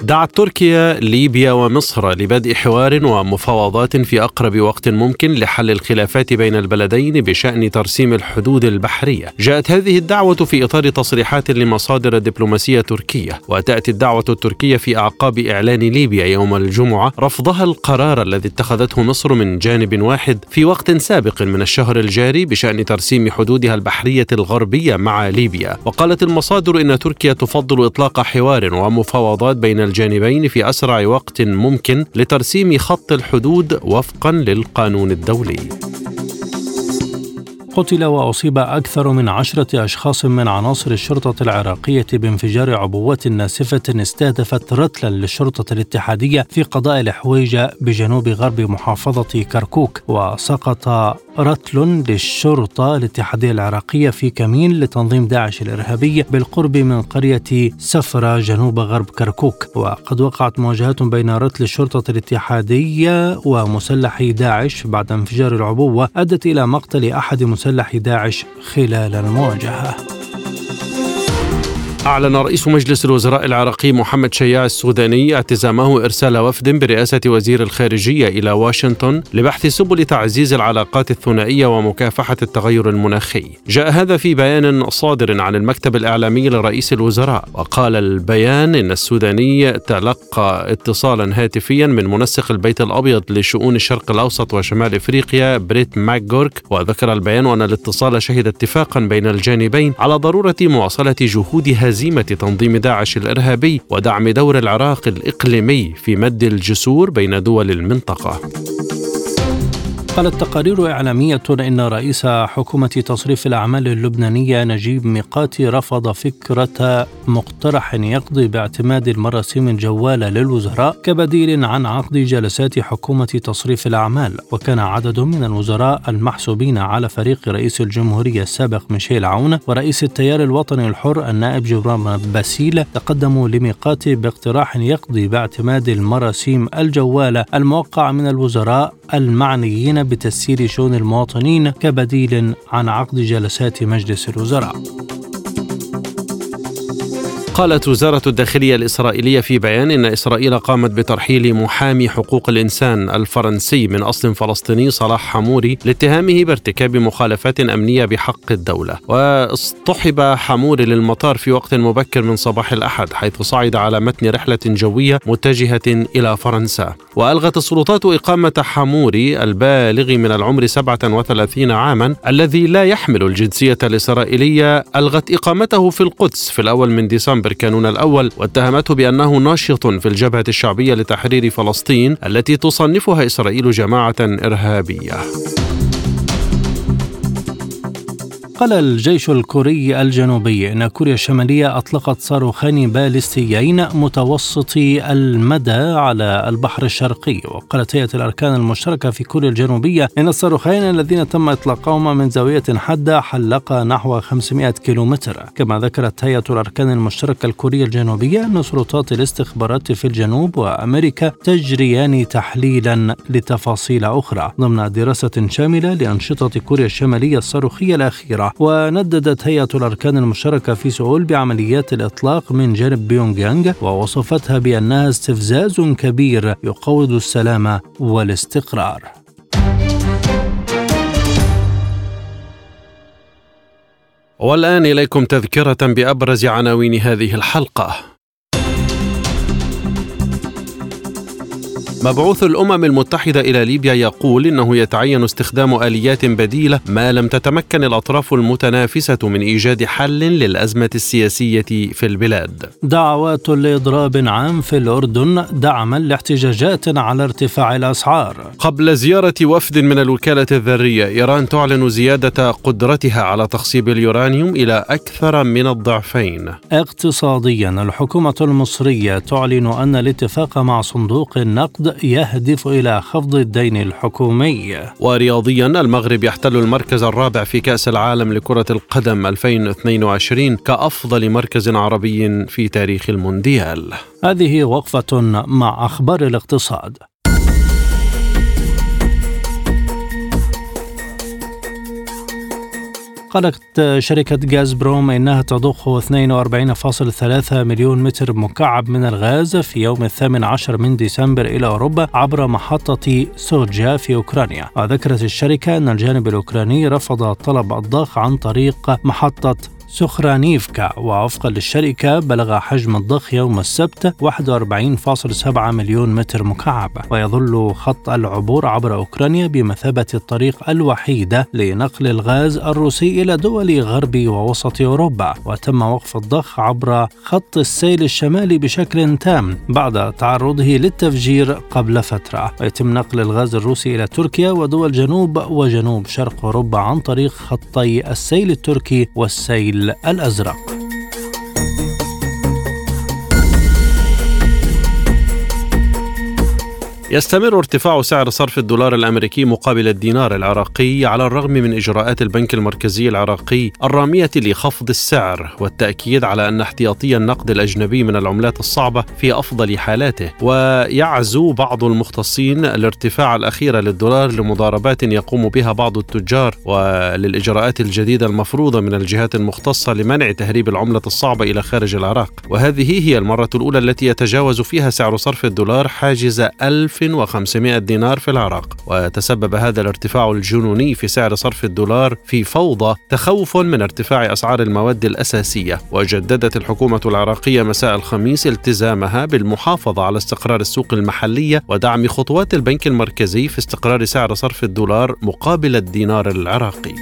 دعت تركيا ليبيا ومصر لبدء حوار ومفاوضات في أقرب وقت ممكن لحل الخلافات بين البلدين بشأن ترسيم الحدود البحرية. جاءت هذه الدعوة في إطار تصريحات لمصادر دبلوماسيه تركيه، وتاتي الدعوة التركية في أعقاب إعلان ليبيا يوم الجمعة رفضها القرار الذي اتخذته مصر من جانب واحد في وقت سابق من الشهر الجاري بشأن ترسيم حدودها البحرية الغربية مع ليبيا. وقالت المصادر إن تركيا تفضل إطلاق حوار ومفاوضات بين الجانبين في أسرع وقت ممكن لترسيم خط الحدود وفقا للقانون الدولي. قتل وأصيب أكثر من عشرة أشخاص من عناصر الشرطة العراقية بانفجار عبوات ناسفة استهدفت رتلا للشرطة الاتحادية في قضاء الحويجة بجنوب غرب محافظة كركوك. وسقط رتل للشرطة الاتحادية العراقية في كمين لتنظيم داعش الإرهابي بالقرب من قرية سفرة جنوب غرب كركوك. وقد وقعت مواجهات بين رتل الشرطة الاتحادية ومسلحي داعش بعد انفجار العبوة أدت إلى مقتل أحد مسلحي داعش خلال المواجهة. أعلن رئيس مجلس الوزراء العراقي محمد شياع السوداني اعتزامه إرسال وفد برئاسة وزير الخارجية إلى واشنطن لبحث سبل تعزيز العلاقات الثنائية ومكافحة التغير المناخي. جاء هذا في بيان صادر عن المكتب الإعلامي لرئيس الوزراء، وقال البيان إن السوداني تلقى اتصالا هاتفيا من منسق البيت الأبيض لشؤون الشرق الأوسط وشمال إفريقيا بريت ماكجورك، وذكر البيان أن الاتصال شهد اتفاقا بين الجانبين على ضرورة مواصلة جهود هزيمة تنظيم داعش الإرهابي ودعم دور العراق الإقليمي في مد الجسور بين دول المنطقة. قالت تقارير إعلامية إن رئيس حكومة تصريف الأعمال اللبنانية نجيب ميقاتي رفض فكرة مقترح يقضي باعتماد المراسيم الجوالة للوزراء كبديل عن عقد جلسات حكومة تصريف الأعمال. وكان عدد من الوزراء المحسوبين على فريق رئيس الجمهورية السابق ميشيل عون ورئيس التيار الوطني الحر النائب جبران باسيل تقدموا لميقاتي باقتراح يقضي باعتماد المراسيم الجوالة الموقع من الوزراء المعنيين بتسيير شؤون المواطنين كبديل عن عقد جلسات مجلس الوزراء. قالت وزارة الداخلية الإسرائيلية في بيان إن إسرائيل قامت بترحيل محامي حقوق الإنسان الفرنسي من أصل فلسطيني صلاح حموري لاتهامه بارتكاب مخالفات أمنية بحق الدولة. واصطحب حموري للمطار في وقت مبكر من صباح الأحد حيث صعد على متن رحلة جوية متجهة إلى فرنسا. وألغت السلطات إقامة حموري البالغ من العمر 37 عاما الذي لا يحمل الجنسية الإسرائيلية ألغت إقامته في القدس في الأول من ديسمبر كانون الأول واتهمته بأنه ناشط في الجبهة الشعبية لتحرير فلسطين التي تصنفها إسرائيل جماعة إرهابية. قال الجيش الكوري الجنوبي إن كوريا الشمالية أطلقت صاروخين باليستيين متوسطي المدى على البحر الشرقي. وقالت هيئة الأركان المشتركة في كوريا الجنوبية إن الصاروخين الذين تم إطلاقهما من زاوية حادة حلقا نحو 500 كيلومتر. كما ذكرت هيئة الأركان المشتركة الكورية الجنوبية إن سلطات الاستخبارات في الجنوب وأمريكا تجريان تحليلا لتفاصيل أخرى. ضمن دراسة شاملة لأنشطة كوريا الشمالية الصاروخية ونددت هيئة الأركان المشتركة في سؤول بعمليات الإطلاق من جانب بيونغ يانغ ووصفتها بأنها استفزاز كبير يقوض السلام والاستقرار. والآن إليكم تذكرة بأبرز عناوين هذه الحلقة. مبعوث الأمم المتحدة إلى ليبيا يقول إنه يتعين استخدام آليات بديلة ما لم تتمكن الأطراف المتنافسة من إيجاد حل للأزمة السياسية في البلاد. دعوات لإضراب عام في الأردن دعما لاحتجاجات على ارتفاع الأسعار. قبل زيارة وفد من الوكالة الذرية، إيران تعلن زيادة قدرتها على تخصيب اليورانيوم إلى أكثر من الضعفين. اقتصاديا الحكومة المصرية تعلن أن الاتفاق مع صندوق النقد يهدف إلى خفض الدين الحكومي. ورياضيا المغرب يحتل المركز الرابع في كأس العالم لكرة القدم 2022 كأفضل مركز عربي في تاريخ المونديال. هذه وقفة مع أخبار الاقتصاد. قالت شركة غاز بروم إنها تضخ 42.3 مليون متر مكعب من الغاز في يوم الثامن عشر من ديسمبر إلى أوروبا عبر محطة سوجا في أوكرانيا. وذكرت الشركة أن الجانب الأوكراني رفض طلب الضخ عن طريق محطة سخرانيفكا ووفقا للشركة بلغ حجم الضخ يوم السبت 41.7 مليون متر مكعب. ويظل خط العبور عبر أوكرانيا بمثابة الطريق الوحيدة لنقل الغاز الروسي إلى دول غرب ووسط أوروبا. وتم وقف الضخ عبر خط السيل الشمالي بشكل تام بعد تعرضه للتفجير قبل فترة. ويتم نقل الغاز الروسي إلى تركيا ودول جنوب وجنوب شرق أوروبا عن طريق خطي السيل التركي والسيل الأزرق. يستمر ارتفاع سعر صرف الدولار الأمريكي مقابل الدينار العراقي على الرغم من إجراءات البنك المركزي العراقي الرامية لخفض السعر والتأكيد على أن احتياطي النقد الأجنبي من العملات الصعبة في أفضل حالاته. ويعزو بعض المختصين الارتفاع الأخير للدولار لمضاربات يقوم بها بعض التجار وللإجراءات الجديدة المفروضة من الجهات المختصة لمنع تهريب العملة الصعبة إلى خارج العراق. وهذه هي المرة الأولى التي يتجاوز فيها سعر صرف الدولار حاجز 1000 1500 دينار في العراق. وتسبب هذا الارتفاع الجنوني في سعر صرف الدولار في فوضى تخوف من ارتفاع أسعار المواد الأساسية. وجددت الحكومة العراقية مساء الخميس التزامها بالمحافظة على استقرار السوق المحلية ودعم خطوات البنك المركزي في استقرار سعر صرف الدولار مقابل الدينار العراقي.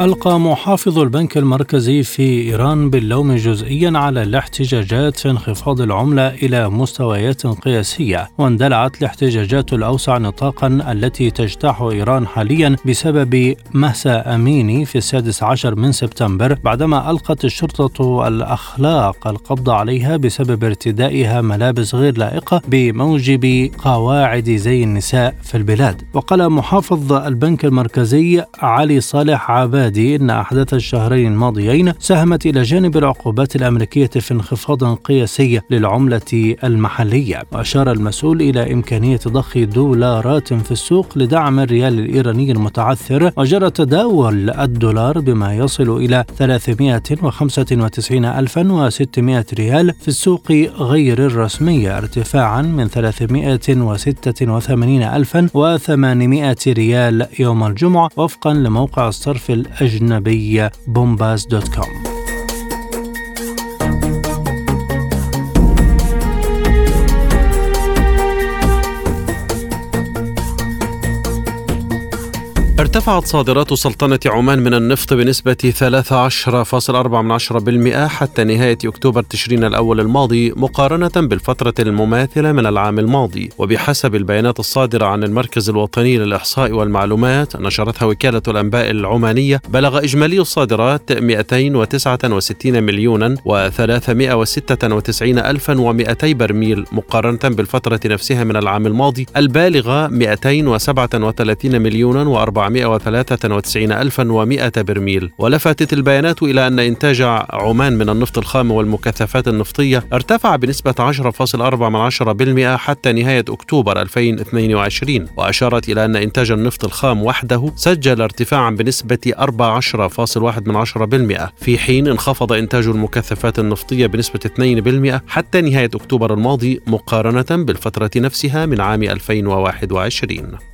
ألقى محافظ البنك المركزي في إيران باللوم جزئيا على الاحتجاجات في انخفاض العملة إلى مستويات قياسية واندلعت الاحتجاجات الأوسع نطاقا التي تجتاح إيران حاليا بسبب مهسا أميني في السادس عشر من سبتمبر بعدما ألقت الشرطة الأخلاق القبض عليها بسبب ارتدائها ملابس غير لائقة بموجب قواعد زي النساء في البلاد. وقال محافظ البنك المركزي علي صالح عباد العبادي إن أحداث الشهرين الماضيين ساهمت إلى جانب العقوبات الأمريكية في انخفاض قياسي للعملة المحلية. وأشار المسؤول إلى إمكانية ضخ دولارات في السوق لدعم الريال الإيراني المتعثر وجرى تداول الدولار بما يصل إلى 395,600 ريال في السوق غير الرسمية ارتفاعا من 386,800 ريال يوم الجمعة وفقا لموقع الصرف الأجنبي Bonbast dot com. ارتفعت صادرات سلطنة عمان من النفط بنسبة 13.4% حتى نهاية أكتوبر تشرين الأول الماضي مقارنة بالفترة المماثلة من العام الماضي. وبحسب البيانات الصادرة عن المركز الوطني للإحصاء والمعلومات نشرتها وكالة الأنباء العمانية بلغ إجمالي الصادرات 269 مليونا و396 ألفا و200 برميل مقارنة بالفترة نفسها من العام الماضي. البالغة 237 مليونا و400 493 برميل. ولفتت البيانات إلى أن إنتاج عمان من النفط الخام والمكثفات النفطية ارتفع بنسبة 10.4% حتى نهاية أكتوبر 2022 وأشارت إلى أن إنتاج النفط الخام وحده سجل ارتفاعا بنسبة 14.1% في حين انخفض إنتاج المكثفات النفطية بنسبة 2% حتى نهاية أكتوبر الماضي مقارنة بالفترة نفسها من عام 2021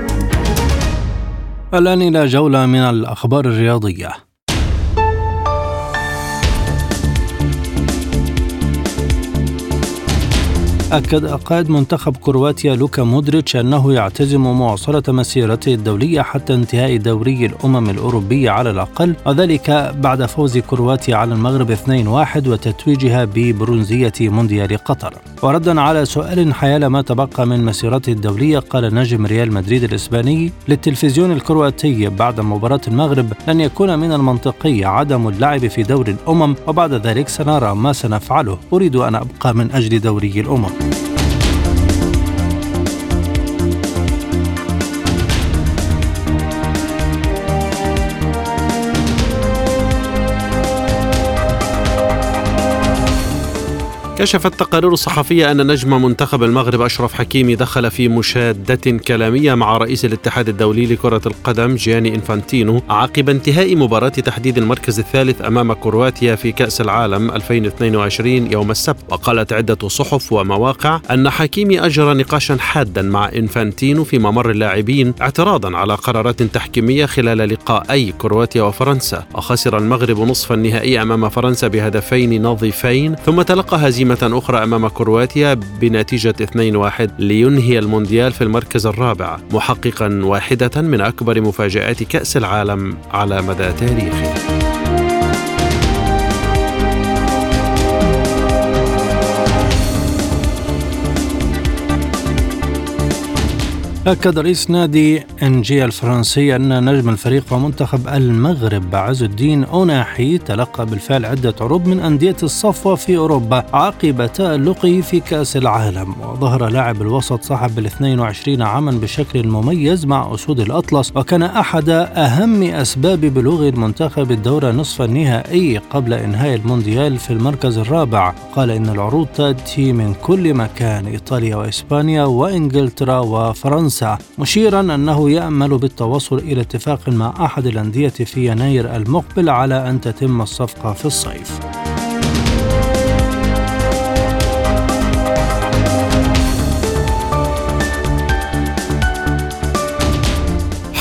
الآن إلى جولة من الأخبار الرياضية. أكد قائد منتخب كرواتيا لوكا مودريتش أنه يعتزم مواصلة مسيرته الدولية حتى انتهاء دوري الأمم الأوروبية على الأقل وذلك بعد فوز كرواتيا على المغرب 2-1 وتتويجها ببرونزية مونديال قطر. وردا على سؤال حيال ما تبقى من مسيرته الدولية قال نجم ريال مدريد الإسباني للتلفزيون الكرواتي بعد مباراة المغرب لن يكون من المنطقي عدم اللعب في دور الأمم وبعد ذلك سنرى ما سنفعله. أريد أن أبقى من أجل دوري الأمم. Thank you. كشفت تقارير صحفية أن نجم منتخب المغرب أشرف حكيمي دخل في مشادة كلامية مع رئيس الاتحاد الدولي لكرة القدم جياني إنفانتينو عقب انتهاء مباراة تحديد المركز الثالث أمام كرواتيا في كأس العالم 2022 يوم السبت. وقالت عدة صحف ومواقع أن حكيمي أجرى نقاشا حادا مع إنفانتينو في ممر اللاعبين اعتراضا على قرارات تحكيمية خلال لقاءي كرواتيا وفرنسا. وخسر المغرب نصف النهائي أمام فرنسا بهدفين نظيفين ثم تلقى هزيمة هزيمة أخرى أمام كرواتيا بنتيجة 2-1 لينهي المونديال في المركز الرابع محققا واحدة من أكبر مفاجآت كأس العالم على مدى تاريخه. أكد رئيس نادي إنجي الفرنسي أن نجم الفريق ومنتخب المغرب عز الدين أوناحي تلقى بالفعل عدة عروض من أندية الصفوة في أوروبا عقب تألقه في كأس العالم. وظهر لاعب الوسط صاحب ال 22 عاما بشكل مميز مع أسود الأطلس وكان أحد أهم أسباب بلوغ المنتخب الدور نصف النهائي قبل إنهاء المونديال في المركز الرابع. قال إن العروض تأتي من كل مكان إيطاليا وإسبانيا وإنجلترا وفرنسا. فرنسا مشيرا أنه يأمل بالتوصل إلى اتفاق مع أحد الأندية في يناير المقبل على أن تتم الصفقة في الصيف.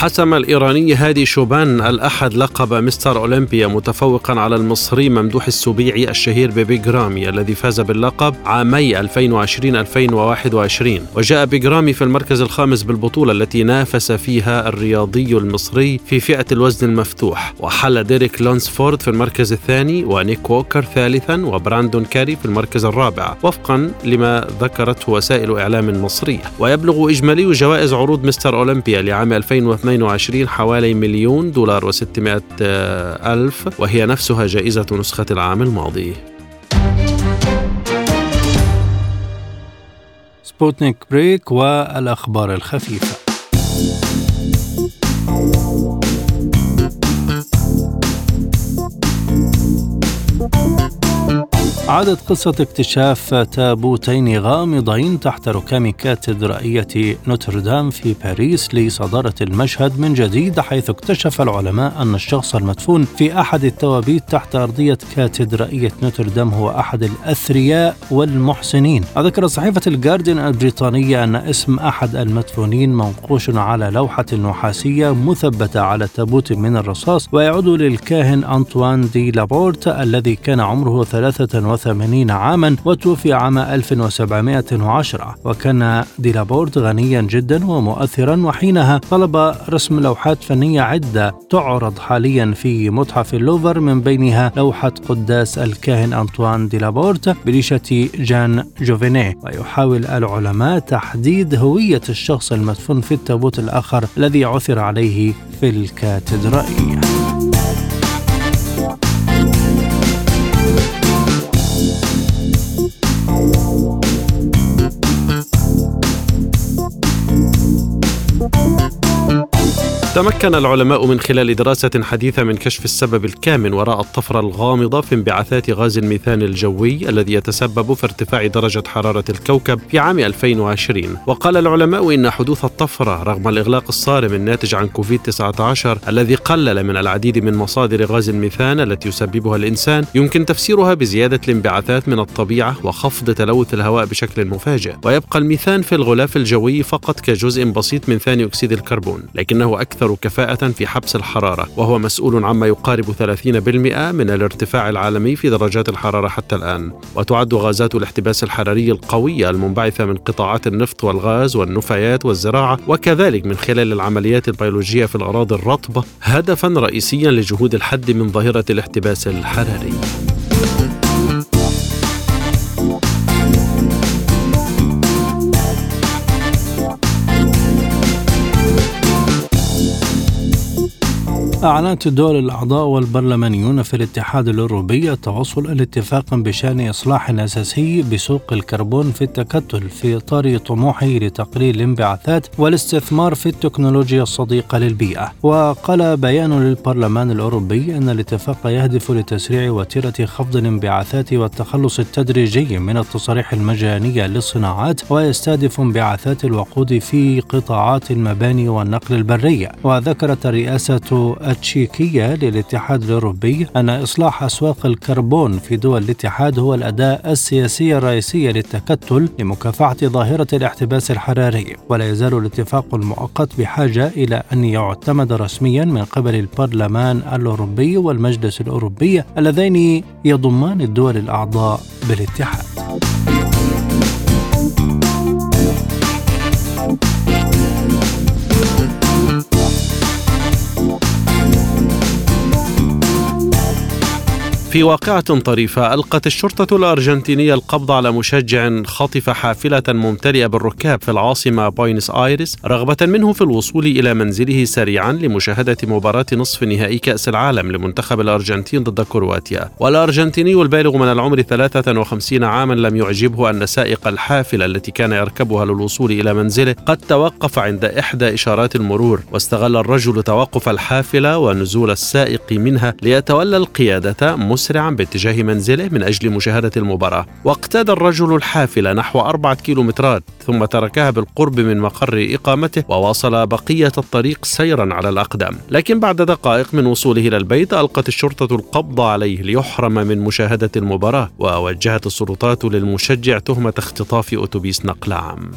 حسم الإيراني هادي شوبان الأحد لقب مستر أولمبيا متفوقا على المصري ممدوح السبيعي الشهير ببيجرامي الذي فاز باللقب عامي 2020-2021 وجاء بيجرامي في المركز الخامس بالبطولة التي نافس فيها الرياضي المصري في فئة الوزن المفتوح. وحل ديريك لونسفورد في المركز الثاني ونيك ووكر ثالثا وبراندون كاري في المركز الرابع وفقا لما ذكرته وسائل إعلام مصرية. ويبلغ إجمالي جوائز عروض مستر أولمبيا لعام 2022 2022 حوالي مليون دولار و600 ألف وهي نفسها جائزة نسخة العام الماضي. سبوتنيك break والأخبار الخفيفة. عادت قصة اكتشاف تابوتين غامضين تحت ركام كاتدرائية نوتردام في باريس لصدارة المشهد من جديد حيث اكتشف العلماء أن الشخص المدفون في أحد التوابيت تحت أرضية كاتدرائية نوتردام هو أحد الأثرياء والمحسنين. وذكرت صحيفة الجارديان البريطانية أن اسم أحد المدفونين منقوش على لوحة نحاسية مثبتة على تابوت من الرصاص ويعود للكاهن أنطوان دي لابورت الذي كان عمره 33 وثمانين عاما وتوفي عام 1710 وكان ديلابورت غنيا جدا ومؤثرا وحينها طلب رسم لوحات فنية عدة تعرض حاليا في متحف اللوفر من بينها لوحة قداس الكاهن أنطوان ديلابورت بريشة جان جوفيني. ويحاول العلماء تحديد هوية الشخص المدفون في التابوت الآخر الذي عثر عليه في الكاتدرائية. تمكن العلماء من خلال دراسة حديثة من كشف السبب الكامن وراء الطفرة الغامضة في انبعاثات غاز الميثان الجوي الذي يتسبب في ارتفاع درجة حرارة الكوكب في عام 2020 وقال العلماء إن حدوث الطفرة رغم الإغلاق الصارم الناتج عن كوفيد 19 الذي قلل من العديد من مصادر غاز الميثان التي يسببها الإنسان يمكن تفسيرها بزيادة الانبعاثات من الطبيعة وخفض تلوث الهواء بشكل مفاجئ. ويبقى الميثان في الغلاف الجوي فقط كجزء بسيط من ثاني أكسيد الكربون لكنه أكثر أكثر كفاءة في حبس الحرارة وهو مسؤول عما يقارب 30% من الارتفاع العالمي في درجات الحرارة حتى الآن. وتعد غازات الاحتباس الحراري القوية المنبعثة من قطاعات النفط والغاز والنفايات والزراعة وكذلك من خلال العمليات البيولوجية في الأراضي الرطبة هدفا رئيسيا لجهود الحد من ظاهرة الاحتباس الحراري. أعلنت الدول الأعضاء والبرلمانيون في الاتحاد الأوروبي التوصل إلى اتفاق بشأن إصلاح أساسي بسوق الكربون في التكتل في إطار طموحه لتقليل الانبعاثات والاستثمار في التكنولوجيا الصديقة للبيئة. وقال بيان للبرلمان الأوروبي أن الاتفاق يهدف لتسريع وتيرة خفض الانبعاثات والتخلص التدريجي من التصاريح المجانية للصناعات ويستهدف انبعاثات الوقود في قطاعات المباني والنقل البري وذكرت الرئاسة التشيكية للاتحاد الأوروبي أن إصلاح أسواق الكربون في دول الاتحاد هو الأداة السياسية الرئيسية للتكتل لمكافحة ظاهرة الاحتباس الحراري. ولا يزال الاتفاق المؤقت بحاجة إلى أن يعتمد رسميا من قبل البرلمان الأوروبي والمجلس الأوروبي اللذين يضمان الدول الأعضاء بالاتحاد. في واقعة طريفة ألقت الشرطة الأرجنتينية القبض على مشجع خطف حافلة ممتلئة بالركاب في العاصمة بوينس آيرس رغبة منه في الوصول إلى منزله سريعا لمشاهدة مباراة نصف نهائي كأس العالم لمنتخب الأرجنتين ضد كرواتيا. والأرجنتيني البالغ من العمر 53 عاما لم يعجبه أن سائق الحافلة التي كان يركبها للوصول إلى منزله قد توقف عند إحدى إشارات المرور. واستغل الرجل توقف الحافلة ونزول السائق منها ليتولى القيادة مسرعا باتجاه منزله من أجل مشاهدة المباراة. واقتاد الرجل الحافلة نحو أربعة كيلومترات ثم تركها بالقرب من مقر إقامته وواصل بقية الطريق سيرا على الأقدام. لكن بعد دقائق من وصوله إلى البيت ألقت الشرطة القبض عليه ليحرم من مشاهدة المباراة ووجهت السلطات للمشجع تهمة اختطاف أتوبيس نقل عام.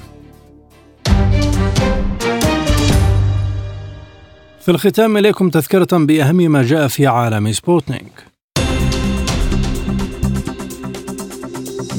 في الختام إليكم تذكرة بأهم ما جاء في عالم سبوتنيك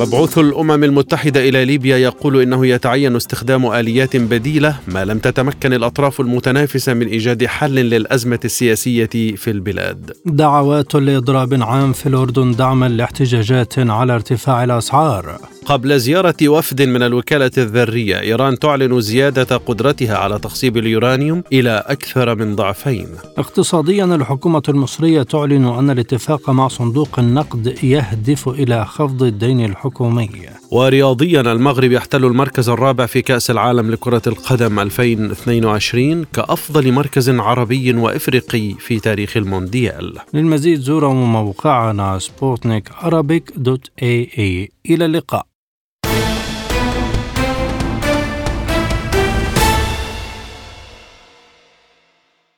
مبعوث الأمم المتحدة إلى ليبيا يقول إنه يتعين استخدام آليات بديلة ما لم تتمكن الأطراف المتنافسة من إيجاد حل للأزمة السياسية في البلاد. دعوات لإضراب عام في الأردن دعما لاحتجاجات على ارتفاع الأسعار. قبل زيارة وفد من الوكالة الذرية إيران تعلن زيادة قدرتها على تخصيب اليورانيوم إلى أكثر من ضعفين اقتصاديا الحكومة المصرية تعلن أن الاتفاق مع صندوق النقد يهدف إلى خفض الدين الحكومي ورياضيا المغرب يحتل المركز الرابع في كأس العالم لكرة القدم 2022 كأفضل مركز عربي وإفريقي في تاريخ المونديال. للمزيد زوروا موقعنا سبوتنيك إلى اللقاء.